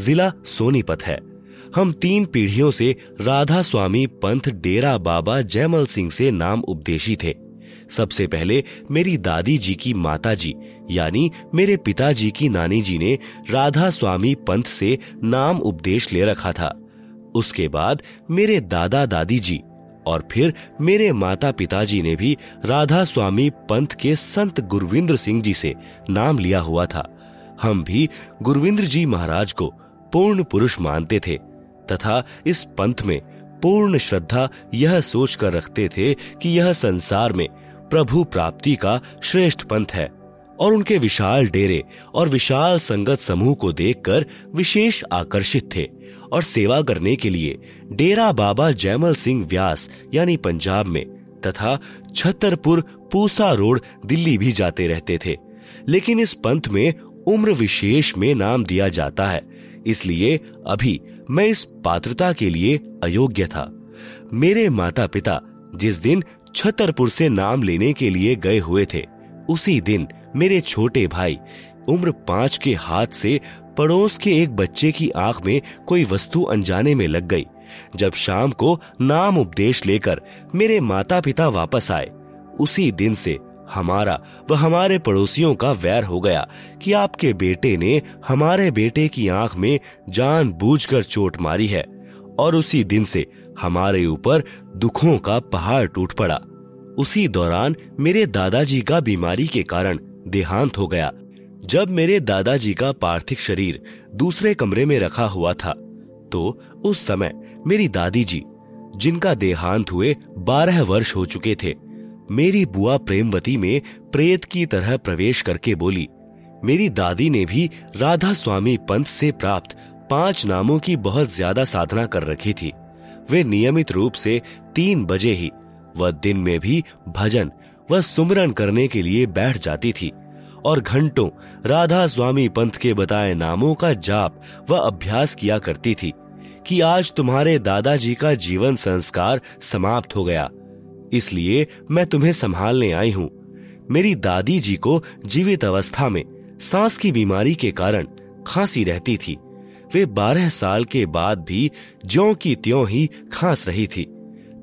जिला सोनीपत है। हम तीन पीढ़ियों से राधा स्वामी पंथ डेरा बाबा जयमल सिंह से नाम उपदेशी थे। सबसे पहले मेरी दादी जी की माता जी यानी मेरे पिताजी की नानी जी ने राधा स्वामी पंथ से नाम उपदेश ले रखा था। उसके बाद मेरे दादा दादी जी और फिर मेरे माता पिताजी ने भी राधा स्वामी पंथ के संत गुरविंद्र सिंह जी से नाम लिया हुआ था। हम भी गुरविंद्र जी महाराज को पूर्ण पुरुष मानते थे, तथा इस पंथ में पूर्ण श्रद्धा यह सोच कर रखते थे कि यह संसार में प्रभु प्राप्ति का श्रेष्ठ पंथ है, और उनके विशाल डेरे और विशाल संगत समूह को देखकर विशेष आकर्षित थे, और सेवा करने के लिए डेरा बाबा जयमल सिंह व्यास, यानी पंजाब में, तथा छतरपुर पूसा रोड दिल्ली भी जाते रहते थे। लेकिन इस पंथ में उम्र विशेष में नाम दिया जाता है। इसलिए अभी मैं इस पात्रता के लिए अयोग्य था। मेरे माता पिता जिस दिन छतरपुर से नाम लेने के लिए गए हुए थे, उसी दिन मेरे छोटे भाई उम्र पाँच के हाथ से पड़ोस के एक बच्चे की आँख में कोई वस्तु अनजाने में लग गई। जब शाम को नाम उपदेश लेकर मेरे माता पिता वापस आए, उसी दिन से हमारा व हमारे पड़ोसियों का वैर हो गया कि आपके बेटे ने हमारे बेटे की आँख में जान बूझकर चोट मारी है और उसी दिन से हमारे ऊपर दुखों का पहाड़ टूट पड़ा। उसी दौरान मेरे दादाजी का बीमारी के कारण देहांत हो गया। जब मेरे दादाजी का पार्थिव शरीर दूसरे कमरे में रखा हुआ था तो उस समय मेरी दादी जी जिनका देहांत हुए बारह वर्ष हो चुके थे मेरी बुआ प्रेमवती में प्रेत की तरह प्रवेश करके बोली, मेरी दादी ने भी राधा स्वामी पंथ से प्राप्त पाँच नामों की बहुत ज़्यादा साधना कर रखी थी। वे नियमित रूप से तीन बजे ही व दिन में भी भजन व सुमरन करने के लिए बैठ जाती थी और घंटों राधा स्वामी पंथ के बताए नामों का जाप व अभ्यास किया करती थी कि आज तुम्हारे दादाजी का जीवन संस्कार समाप्त हो गया। इसलिए मैं तुम्हें संभालने आई हूँ। मेरी दादी जी को जीवित अवस्था में सांस की बीमारी के कारण खांसी रहती थी। वे बारह साल के बाद भी ज्यो की त्यों ही खांस रही थी।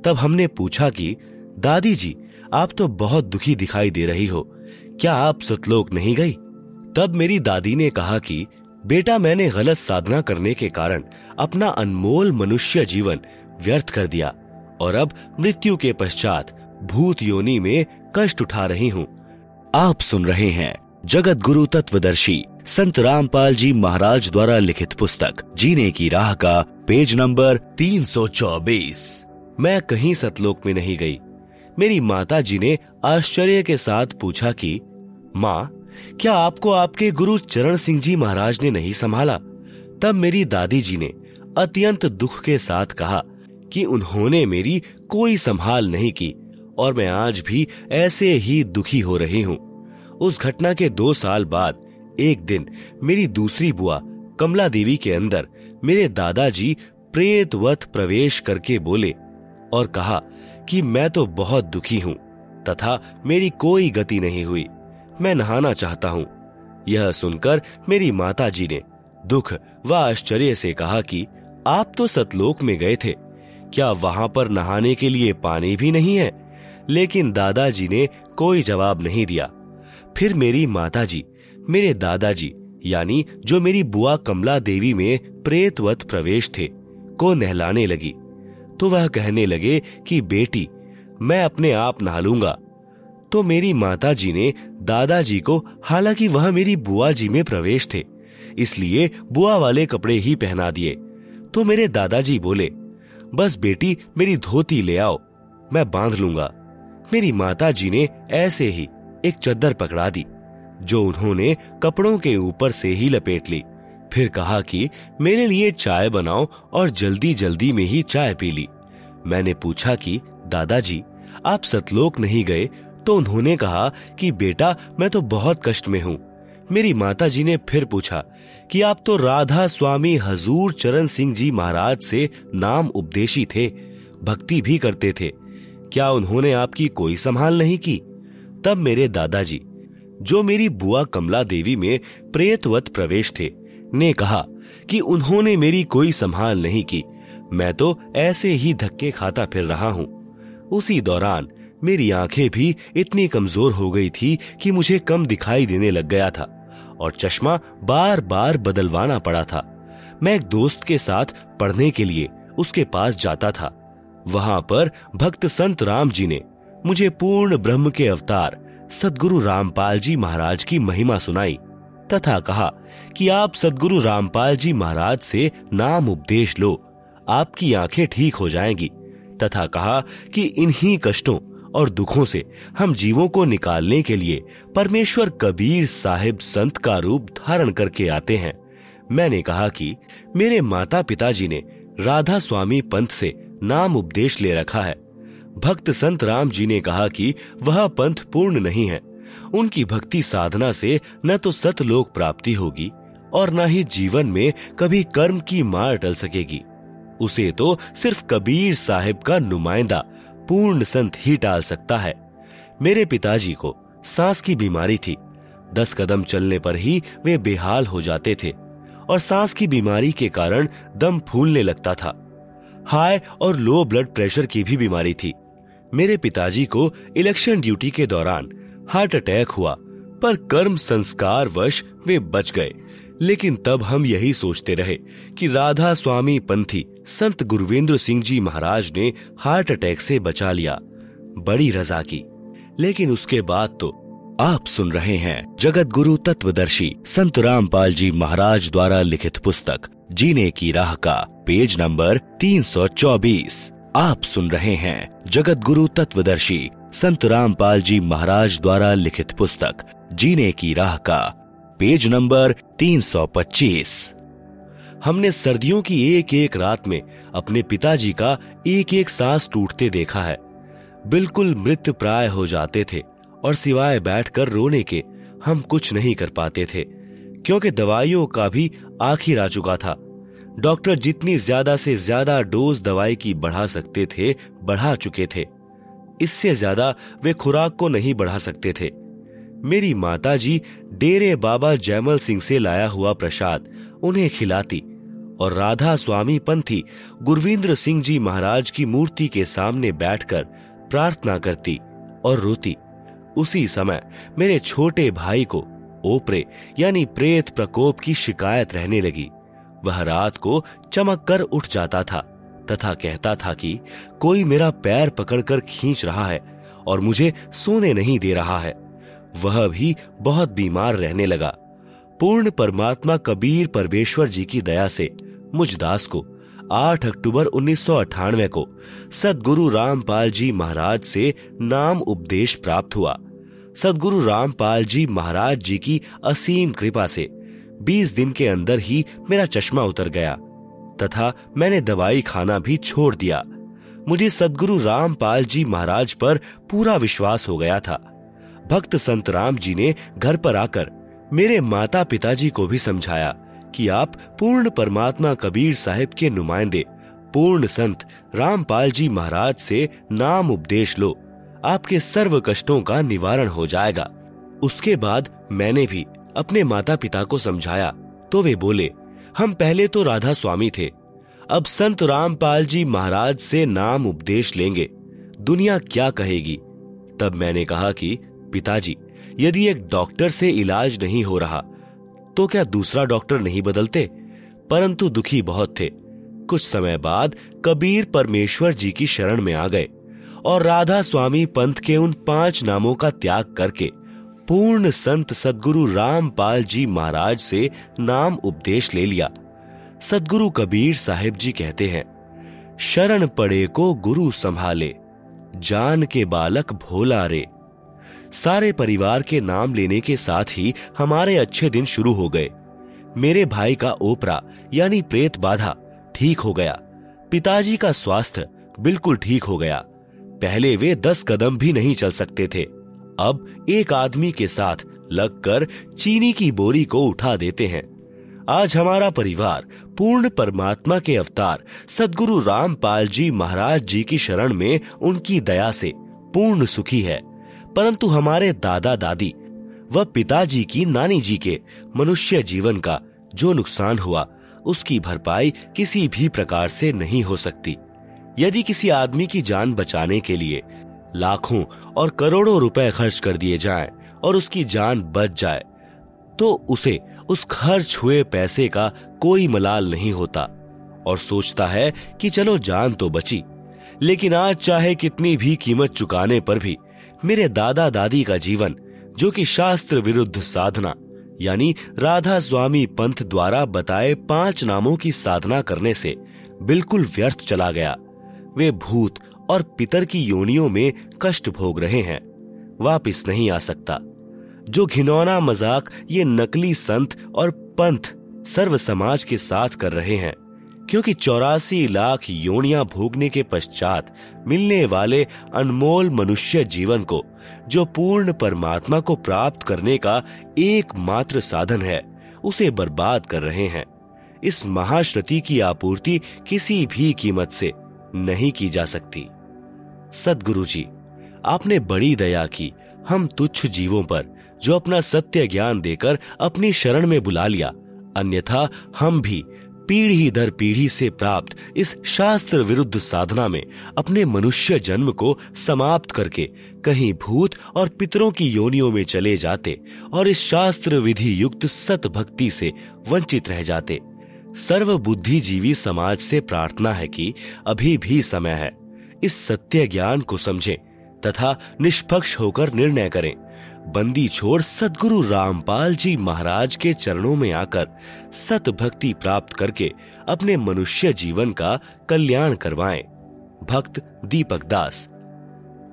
तब हमने पूछा कि, दादी जी, आप तो बहुत दुखी दिखाई दे रही हो। क्या आप सतलोक नहीं गई? तब मेरी दादी ने कहा कि, बेटा, मैंने गलत साधना करने के कारण अपना अनमोल मनुष्य जीवन व्यर्थ कर दिया। और अब मृत्यु के पश्चात भूत योनि में कष्ट उठा रही हूँ। आप सुन रहे हैं जगत गुरु तत्वदर्शी संत रामपाल जी महाराज द्वारा लिखित पुस्तक, जीने की राह का पेज नंबर 324 मैं कहीं सतलोक में नहीं गई। मेरी माता जी ने आश्चर्य के साथ पूछा कि, माँ, क्या आपको आपके गुरु चरण सिंह जी महाराज ने नहीं संभाला? तब मेरी दादी जी ने अत्यंत दुख के साथ कहा कि उन्होंने मेरी कोई संभाल नहीं की, और मैं आज भी ऐसे ही दुखी हो रही हूँ। उस घटना के दो साल बाद, एक दिन, मेरी दूसरी बुआ, कमला देवी के अंदर, मेरे दादाजी प्रेतवत प्रवेश करके बोले और कहा कि मैं तो बहुत दुखी हूँ, तथा मेरी कोई गति नहीं हुई। मैं नहाना चाहता हूँ। यह सुनकर मेरी माता जी ने दुख व आश्चर्य से कहा कि आप तो सतलोक में गए थे क्या वहाँ पर नहाने के लिए पानी भी नहीं है? लेकिन दादाजी ने कोई जवाब नहीं दिया। फिर मेरी माताजी, मेरे दादाजी, यानी जो मेरी बुआ कमला देवी में प्रेतवत प्रवेश थे, को नहलाने लगी। तो वह कहने लगे कि, बेटी, मैं अपने आप नहा लूँगा। तो मेरी माताजी ने दादाजी को, हालाँकि वह मेरी बुआ जी में प्रवेश थे, इसलिए बुआ वाले कपड़े ही पहना दिए। तो मेरे दादाजी बोले बस बेटी, मेरी धोती ले आओ, मैं बाँध लूँगा। मेरी माता जी ने ऐसे ही एक चद्दर पकड़ा दी, जो उन्होंने कपड़ों के ऊपर से ही लपेट ली। फिर कहा कि, मेरे लिए चाय बनाओ और जल्दी जल्दी में ही चाय पी ली। मैंने पूछा कि, दादाजी, आप सतलोक नहीं गए? तो उन्होंने कहा कि, बेटा, मैं तो बहुत कष्ट में हूँ। मेरी माता जी ने फिर पूछा कि आप तो राधा स्वामी हजूर चरण सिंह जी महाराज से नाम उपदेशी थे, भक्ति भी करते थे। क्या उन्होंने आपकी कोई संभाल नहीं की? तब मेरे दादाजी, जो मेरी बुआ कमला देवी में प्रेतवत प्रवेश थे, ने कहा कि उन्होंने मेरी कोई संभाल नहीं की। मैं तो ऐसे ही धक्के खाता फिर रहा हूँ। उसी दौरान मेरी आँखें भी इतनी कमज़ोर हो गई थी कि मुझे कम दिखाई देने लग गया था। और चश्मा बार बार बदलवाना पड़ा था। मैं एक दोस्त के साथ पढ़ने के लिए उसके पास जाता था। वहाँ पर भक्त संत राम जी ने मुझे पूर्ण ब्रह्म के अवतार, सदगुरु रामपाल जी महाराज की महिमा सुनाई, तथा कहा कि आप सदगुरु रामपाल जी महाराज से नाम उपदेश लो, आपकी आँखें ठीक हो जाएँगी, तथा कहा कि इन्हीं कष्टों और दुखों से हम जीवों को निकालने के लिए परमेश्वर कबीर साहिब संत का रूप धारण करके आते हैं। मैंने कहा कि मेरे माता पिताजी ने राधा स्वामी पंथ से नाम उपदेश ले रखा है। भक्त संत राम जी ने कहा कि वह पंथ पूर्ण नहीं है। उनकी भक्ति साधना से न तो सतलोक प्राप्ति होगी और न ही जीवन में कभी कर्म की मार टल सकेगी। उसे तो सिर्फ़ कबीर साहिब का नुमाइंदा पूर्ण संत ही टाल सकता है। मेरे पिताजी को सांस की बीमारी थी। दस कदम चलने पर ही वे बेहाल हो जाते थे और सांस की बीमारी के कारण दम फूलने लगता था। हाई और लो ब्लड प्रेशर की भी बीमारी थी। मेरे पिताजी को इलेक्शन ड्यूटी के दौरान हार्ट अटैक हुआ, पर कर्म संस्कार वश वे बच गए। लेकिन तब हम यही सोचते रहे कि राधा स्वामी पंथी संत गुरुवेंद्र सिंह जी महाराज ने हार्ट अटैक से बचा लिया, बड़ी रजा की। लेकिन उसके बाद तो आप सुन रहे हैं जगत गुरु तत्वदर्शी संत रामपाल जी महाराज द्वारा लिखित पुस्तक, जीने की राह का, पेज नंबर 324 आप सुन रहे हैं जगत गुरु तत्वदर्शी संत रामपाल जी महाराज द्वारा लिखित पुस्तक, जीने की राह का पेज नंबर 325 हमने सर्दियों की एक एक रात में अपने पिताजी का एक एक सांस टूटते देखा है। बिल्कुल मृत प्राय हो जाते थे और सिवाय बैठकर रोने के हम कुछ नहीं कर पाते थे, क्योंकि दवाइयों का भी आखिर आ चुका था। डॉक्टर जितनी ज़्यादा से ज़्यादा डोज दवाई की बढ़ा सकते थे, बढ़ा चुके थे। इससे ज़्यादा वे खुराक को नहीं बढ़ा सकते थे। मेरी माताजी डेरे बाबा जयमल सिंह से लाया हुआ प्रसाद उन्हें खिलाती और राधा स्वामी पंथी गुरविंद्र सिंह जी महाराज की मूर्ति के सामने बैठकर प्रार्थना करती और रोती। उसी समय मेरे छोटे भाई को ओपरे यानी प्रेत प्रकोप की शिकायत रहने लगी। वह रात को चमक कर उठ जाता था तथा कहता था कि कोई मेरा पैर पकड़कर खींच रहा है और मुझे सोने नहीं दे रहा है। वह भी बहुत बीमार रहने लगा। पूर्ण परमात्मा कबीर परमेश्वर जी की दया से, मुझ दास को 8 अक्टूबर उन्नीस सौ अठानवे को, सदगुरु रामपाल जी महाराज से नाम उपदेश प्राप्त हुआ। सदगुरु रामपाल जी महाराज जी की असीम कृपा से 20 दिन के अंदर ही मेरा चश्मा उतर गया, तथा मैंने दवाई खाना भी छोड़ दिया। मुझे सदगुरु रामपाल जी महाराज पर पूरा विश्वास हो गया था। भक्त संत राम जी ने घर पर आकर मेरे माता पिताजी को भी समझाया कि आप पूर्ण परमात्मा कबीर साहिब के नुमाइंदे, पूर्ण संत रामपाल जी महाराज से नाम उपदेश लो। आपके सर्व कष्टों का निवारण हो जाएगा। उसके बाद मैंने भी अपने माता पिता को समझाया। तो वे बोले, हम पहले तो राधा स्वामी थे। अब संत रामपाल जी महाराज से नाम उपदेश लेंगे। दुनिया क्या कहेगी? तब मैंने कहा कि पिताजी, यदि एक डॉक्टर से इलाज नहीं हो रहा तो क्या दूसरा डॉक्टर नहीं बदलते? परंतु दुखी बहुत थे। कुछ समय बाद कबीर परमेश्वर जी की शरण में आ गए और राधा स्वामी पंथ के उन पाँच नामों का त्याग करके पूर्ण संत सदगुरु रामपाल जी महाराज से नाम उपदेश ले लिया। सदगुरु कबीर साहिब जी कहते हैं, शरण पड़े को गुरु संभाले, जान के बालक भोला रे। सारे परिवार के नाम लेने के साथ ही हमारे अच्छे दिन शुरू हो गए। मेरे भाई का ओपरा, यानी प्रेत बाधा, ठीक हो गया। पिताजी का स्वास्थ्य बिल्कुल ठीक हो गया। पहले वे दस कदम भी नहीं चल सकते थे। अब एक आदमी के साथ लगकर चीनी की बोरी को उठा देते हैं। आज हमारा परिवार पूर्ण परमात्मा के अवतार, सदगुरु रामपाल जी महाराज जी की शरण में उनकी दया से पूर्ण सुखी है। परंतु हमारे दादा दादी व पिताजी की नानी जी के मनुष्य जीवन का जो नुकसान हुआ, उसकी भरपाई किसी भी प्रकार से नहीं हो सकती। यदि किसी आदमी की जान बचाने के लिए लाखों और करोड़ों रुपए खर्च कर दिए जाएँ और उसकी जान बच जाए तो उसे उस खर्च हुए पैसे का कोई मलाल नहीं होता और सोचता है कि चलो जान तो बची, लेकिन आज चाहे कितनी भी कीमत चुकाने पर भी मेरे दादा दादी का जीवन, जो कि शास्त्र विरुद्ध साधना, यानी राधा स्वामी पंथ द्वारा बताए पाँच नामों की साधना करने से बिल्कुल व्यर्थ चला गया। वे भूत और पितर की योनियों में कष्ट भोग रहे हैं, वापिस नहीं आ सकता। जो घिनौना मज़ाक ये नकली संत और पंथ सर्व समाज के साथ कर रहे हैं क्योंकि चौरासी लाख योनिया भोगने के पश्चात मिलने वाले अनमोल मनुष्य जीवन को, जो पूर्ण परमात्मा को प्राप्त करने का एकमात्र साधन है, उसे बर्बाद कर रहे हैं। इस महाश्रुति की आपूर्ति किसी भी कीमत से नहीं की जा सकती। सदगुरु जी, आपने बड़ी दया की, हम तुच्छ जीवों पर, जो अपना सत्य ज्ञान देकर अपनी शरण में बुला लिया, अन्यथा हम भी पीढ़ी दर पीढ़ी से प्राप्त इस शास्त्र विरुद्ध साधना में अपने मनुष्य जन्म को समाप्त करके कहीं भूत और पितरों की योनियों में चले जाते और इस शास्त्र विधि युक्त सत भक्ति से वंचित रह जाते। सर्व बुद्धिजीवी समाज से प्रार्थना है कि अभी भी समय है। इस सत्य ज्ञान को समझें तथा निष्पक्ष होकर निर्णय करें। बंदी छोड़ सदगुरु रामपाल जी महाराज के चरणों में आकर सत भक्ति प्राप्त करके अपने मनुष्य जीवन का कल्याण करवाएँ। भक्त दीपक दास,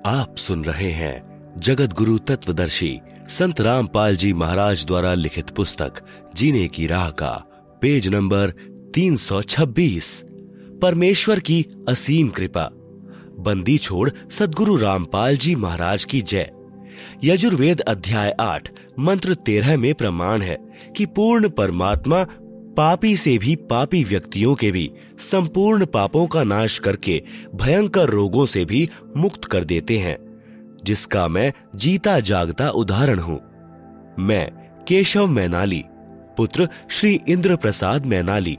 आप सुन रहे हैं जगत गुरु तत्वदर्शी संत रामपाल जी महाराज द्वारा लिखित पुस्तक, जीने की राह का, पेज नंबर 326 परमेश्वर की असीम कृपा। बंदी छोड़ सदगुरु रामपाल जी महाराज की जय। यजुर्वेद अध्याय आठ, मंत्र तेरह में प्रमाण है कि पूर्ण परमात्मा पापी से भी पापी व्यक्तियों के भी संपूर्ण पापों का नाश करके भयंकर रोगों से भी मुक्त कर देते हैं, जिसका मैं जीता जागता उदाहरण हूँ। मैं केशव मैनाली, पुत्र श्री इंद्र प्रसाद मैनाली,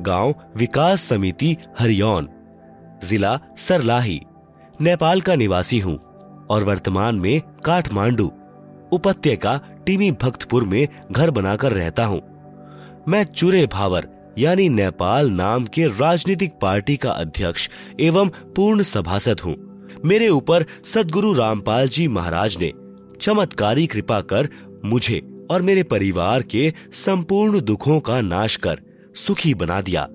गाँव विकास समिति हरियौन, जिला सरलाही, नेपाल का निवासी हूँ। और वर्तमान में काठमांडू उपत्यका टीमी भक्तपुर में घर बनाकर रहता हूँ। मैं चुरे भावर, यानी नेपाल नाम के राजनीतिक पार्टी का अध्यक्ष एवं पूर्ण सभासद हूँ। मेरे ऊपर सदगुरु रामपाल जी महाराज ने चमत्कारी कृपा कर मुझे और मेरे परिवार के संपूर्ण दुखों का नाश कर सुखी बना दिया।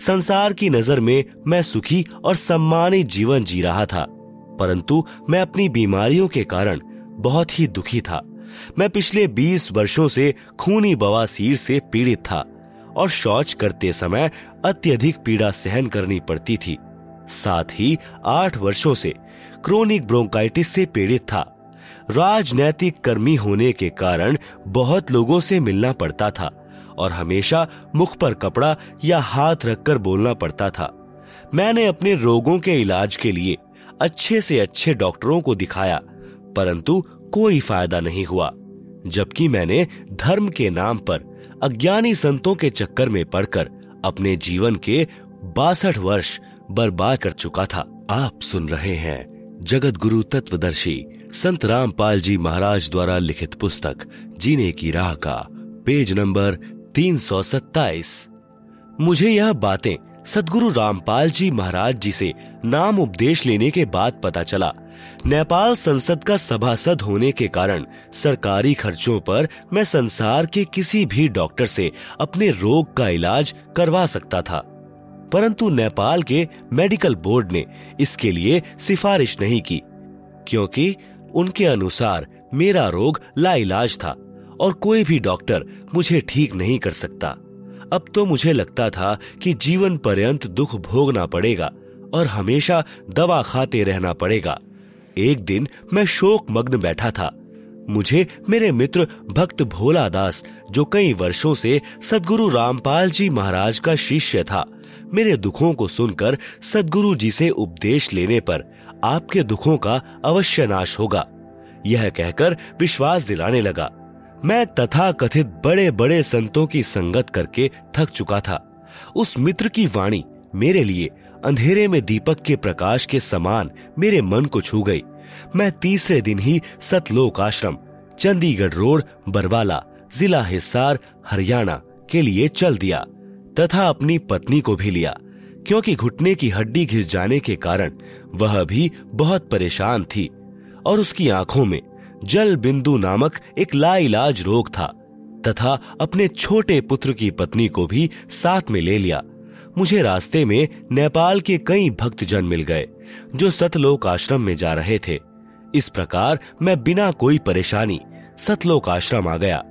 संसार की नज़र में मैं सुखी और सम्मानित जीवन जी रहा था। परंतु मैं अपनी बीमारियों के कारण बहुत ही दुखी था। मैं पिछले 20 वर्षों से खूनी बवासीर से पीड़ित था और शौच करते समय अत्यधिक पीड़ा सहन करनी पड़ती थी। साथ ही आठ वर्षों से क्रोनिक ब्रोंकाइटिस से पीड़ित था। राजनैतिक कर्मी होने के कारण बहुत लोगों से मिलना पड़ता था और हमेशा मुख पर कपड़ा या हाथ रखकर बोलना पड़ता था। मैंने अपने रोगों के इलाज के लिए अच्छे से अच्छे डॉक्टरों को दिखाया, परंतु कोई फ़ायदा नहीं हुआ, जबकि मैंने धर्म के नाम पर अज्ञानी संतों के चक्कर में पड़कर अपने जीवन के बासठ वर्ष बर्बाद कर चुका था। आप सुन रहे हैं जगत गुरु तत्वदर्शी संत रामपाल जी महाराज द्वारा लिखित पुस्तक, जीने की राह का, पेज नंबर 327 मुझे यह बातें सदगुरु रामपाल जी महाराज जी से नाम उपदेश लेने के बाद पता चला, नेपाल संसद का सभासद होने के कारण सरकारी खर्चों पर मैं संसार के किसी भी डॉक्टर से अपने रोग का इलाज करवा सकता था। परंतु नेपाल के मेडिकल बोर्ड ने इसके लिए सिफारिश नहीं की, क्योंकि उनके अनुसार मेरा रोग लाइलाज था और कोई भी डॉक्टर मुझे ठीक नहीं कर सकता। अब तो मुझे लगता था कि जीवन पर्यंत दुख भोगना पड़ेगा और हमेशा दवा खाते रहना पड़ेगा। एक दिन मैं शोक मग्न बैठा था। मुझे मेरे मित्र भक्त भोला दास जो कई वर्षों से सदगुरु रामपाल जी महाराज का शिष्य था, मेरे दुखों को सुनकर सदगुरु जी से उपदेश लेने पर आपके दुखों का अवश्य नाश होगा। यह कहकर विश्वास दिलाने लगा। मैं तथा कथित बड़े बड़े संतों की संगत करके थक चुका था। उस मित्र की वाणी मेरे लिए अंधेरे में दीपक के प्रकाश के समान मेरे मन को छू गई। मैं तीसरे दिन ही सतलोक आश्रम, चंडीगढ़ रोड, बरवाला, जिला हिसार, हरियाणा के लिए चल दिया, तथा अपनी पत्नी को भी लिया, क्योंकि घुटने की हड्डी घिस जाने के कारण वह भी बहुत परेशान थी, और उसकी आँखों में जल बिंदु नामक एक लाइलाज रोग था, तथा अपने छोटे पुत्र की पत्नी को भी साथ में ले लिया। मुझे रास्ते में नेपाल के कई भक्तजन मिल गए, जो सतलोक आश्रम में जा रहे थे। इस प्रकार मैं बिना कोई परेशानी सतलोक आश्रम आ गया।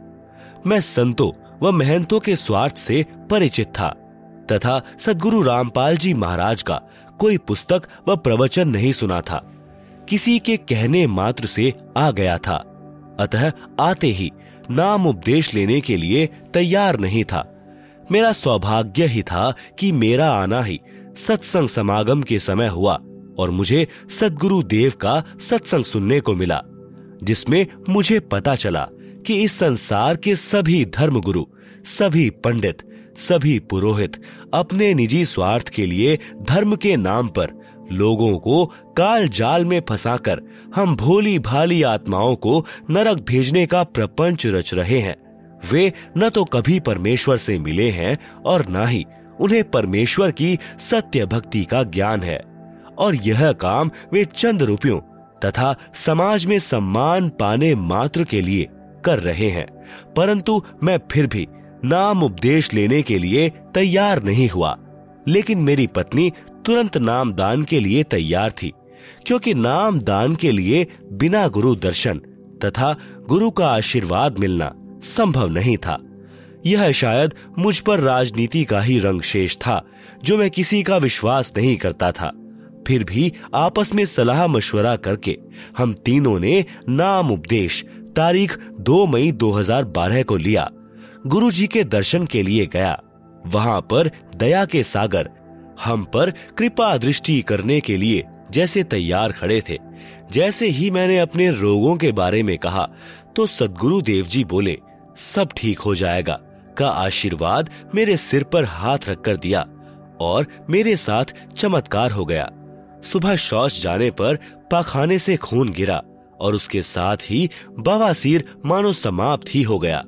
मैं संतों व महंतों के स्वार्थ से परिचित था, तथा सदगुरु रामपाल जी महाराज का कोई पुस्तक व प्रवचन नहीं सुना था। किसी के कहने मात्र से आ गया था। अतः आते ही नाम उपदेश लेने के लिए तैयार नहीं था। मेरा सौभाग्य ही था कि मेरा आना ही सत्संग समागम के समय हुआ और मुझे सदगुरु देव का सत्संग सुनने को मिला, जिसमें मुझे पता चला कि इस संसार के सभी धर्म गुरु सभी पंडित, सभी पुरोहित अपने निजी स्वार्थ के लिए धर्म के नाम पर लोगों को काल जाल में फंसाकर हम भोली भाली आत्माओं को नरक भेजने का प्रपंच रच रहे हैं। वे न तो कभी परमेश्वर से मिले हैं और न ही उन्हें परमेश्वर की सत्य भक्ति का ज्ञान है। और यह काम वे चंद रुपयों तथा समाज में सम्मान पाने मात्र के लिए कर रहे हैं। परंतु मैं फिर भी नाम उपदेश लेने के लिए तैयार नहीं हुआ। लेकिन मेरी पत्नी तुरंत नाम दान के लिए तैयार थी, क्योंकि नाम दान के लिए बिना गुरु दर्शन तथा गुरु का आशीर्वाद मिलना संभव नहीं था। यह शायद मुझ पर राजनीति का ही रंग शेष था, जो मैं किसी का विश्वास नहीं करता था। फिर भी आपस में सलाह मशवरा करके हम तीनों ने नाम उपदेश तारीख 2 मई 2012 को लिया। गुरु जी के दर्शन के लिए गया। वहाँ पर दया के सागर हम पर कृपा दृष्टि करने के लिए जैसे तैयार खड़े थे, जैसे ही मैंने अपने रोगों के बारे में कहा तो सदगुरु देव जी बोले, सब ठीक हो जाएगा, का आशीर्वाद मेरे सिर पर हाथ रखकर दिया और मेरे साथ चमत्कार हो गया। सुबह शौच जाने पर पाखाने से खून गिरा और उसके साथ ही बवासीर मानो समाप्त ही हो गया।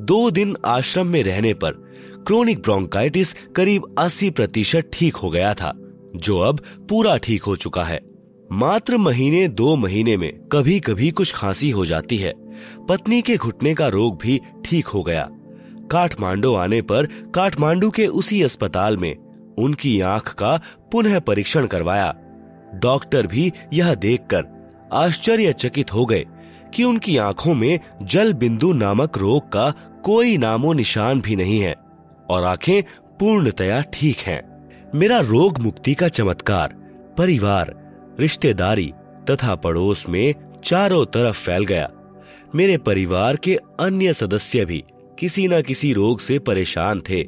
दो दिन आश्रम में रहने पर क्रोनिक ब्रोंकाइटिस करीब 80 प्रतिशत ठीक हो गया था, जो अब पूरा ठीक हो चुका है। मात्र महीने दो महीने में कभी कभी कुछ खांसी हो जाती है। पत्नी के घुटने का रोग भी ठीक हो गया। काठमांडू आने पर काठमांडू के उसी अस्पताल में उनकी आँख का पुनः परीक्षण करवाया। डॉक्टर भी यह देखकर आश्चर्यचकित हो गए कि उनकी आँखों में जल बिंदु नामक रोग का कोई नामो निशान भी नहीं है। और आँखें पूर्णतया ठीक हैं। मेरा रोग मुक्ति का चमत्कार, परिवार, रिश्तेदारी तथा पड़ोस में चारों तरफ़ फैल गया। मेरे परिवार के अन्य सदस्य भी किसी न किसी रोग से परेशान थे,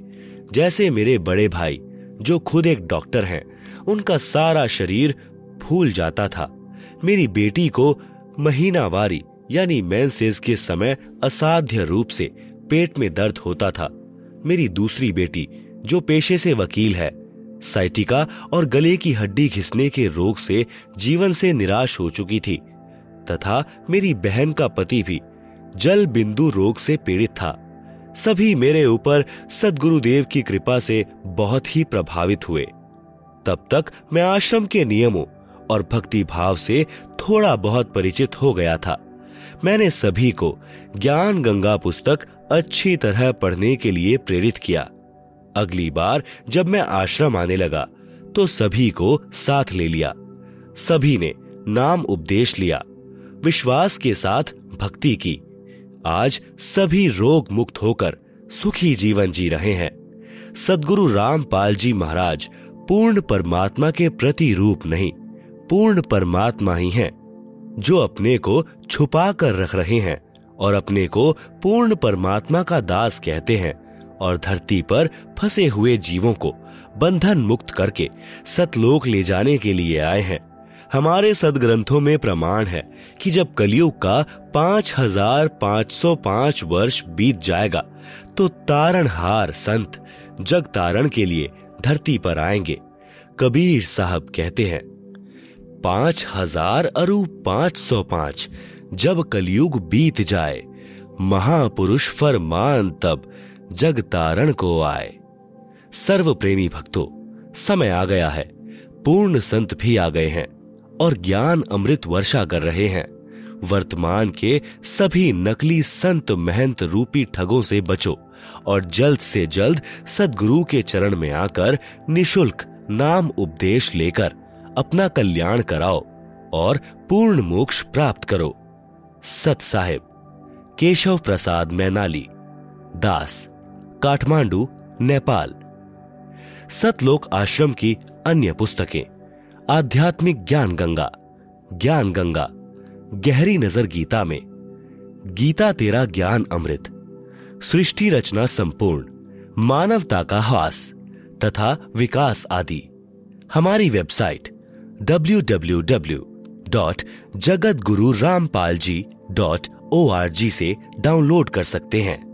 जैसे मेरे बड़े भाई, जो खुद एक डॉक्टर हैं। उनका सारा शरीर फूल जाता था। मेरी बेटी को महीनावारी, यानी मेंसेस के समय असाध्य रूप से पेट में दर्द होता था। मेरी दूसरी बेटी, जो पेशे से वकील है। साइटिका और गले की हड्डी घिसने के रोग से जीवन से निराश हो चुकी थी, तथा मेरी बहन का पति भी जल बिंदु रोग से पीड़ित था। सभी मेरे ऊपर सदगुरुदेव की कृपा से बहुत ही प्रभावित हुए। तब तक मैं आश्रम के नियमों और भक्ति भाव से थोड़ा बहुत परिचित हो गया था। मैंने सभी को ज्ञान गंगा पुस्तक अच्छी तरह पढ़ने के लिए प्रेरित किया। अगली बार जब मैं आश्रम आने लगा तो सभी को साथ ले लिया। सभी ने नाम उपदेश लिया, विश्वास के साथ भक्ति की। आज सभी रोग मुक्त होकर सुखी जीवन जी रहे हैं। सदगुरु रामपाल जी महाराज पूर्ण परमात्मा के प्रति रूप नहीं, पूर्ण परमात्मा ही हैं, जो अपने को छुपा कर रख रहे हैं। और अपने को पूर्ण परमात्मा का दास कहते हैं और धरती पर फंसे हुए जीवों को बंधन मुक्त करके सतलोक ले जाने के लिए आए हैं। हमारे सदग्रंथों में प्रमाण है कि जब कलयुग का पाँच हज़ार पाँच सौ पाँच वर्ष बीत जाएगा तो तारणहार संत जग तारण के लिए धरती पर आएँगे। कबीर साहब कहते हैं, पाँच हज़ार अरु पाँच सौ पाँच जब कलयुग बीत जाए, महापुरुष फरमान तब जग तारण को आए। सर्व प्रेमी भक्तों, समय आ गया है, पूर्ण संत भी आ गए हैं और ज्ञान अमृत वर्षा कर रहे हैं। वर्तमान के सभी नकली संत महंत रूपी ठगों से बचो और जल्द से जल्द सदगुरु के चरण में आकर निशुल्क नाम उपदेश लेकर अपना कल्याण कराओ और पूर्ण मोक्ष प्राप्त करो। सत साहेब, केशव प्रसाद मैनाली, दास, काठमांडू, नेपाल। सतलोक आश्रम की अन्य पुस्तकें, आध्यात्मिक ज्ञान गंगा ज्ञान गंगा, गहरी नज़र गीता में। गीता तेरा ज्ञान अमृत, सृष्टि रचना संपूर्ण, मानवता का हास, तथा विकास आदि। हमारी website dot Jagat Guru Rampal ji dot O R G से डाउनलोड कर सकते हैं।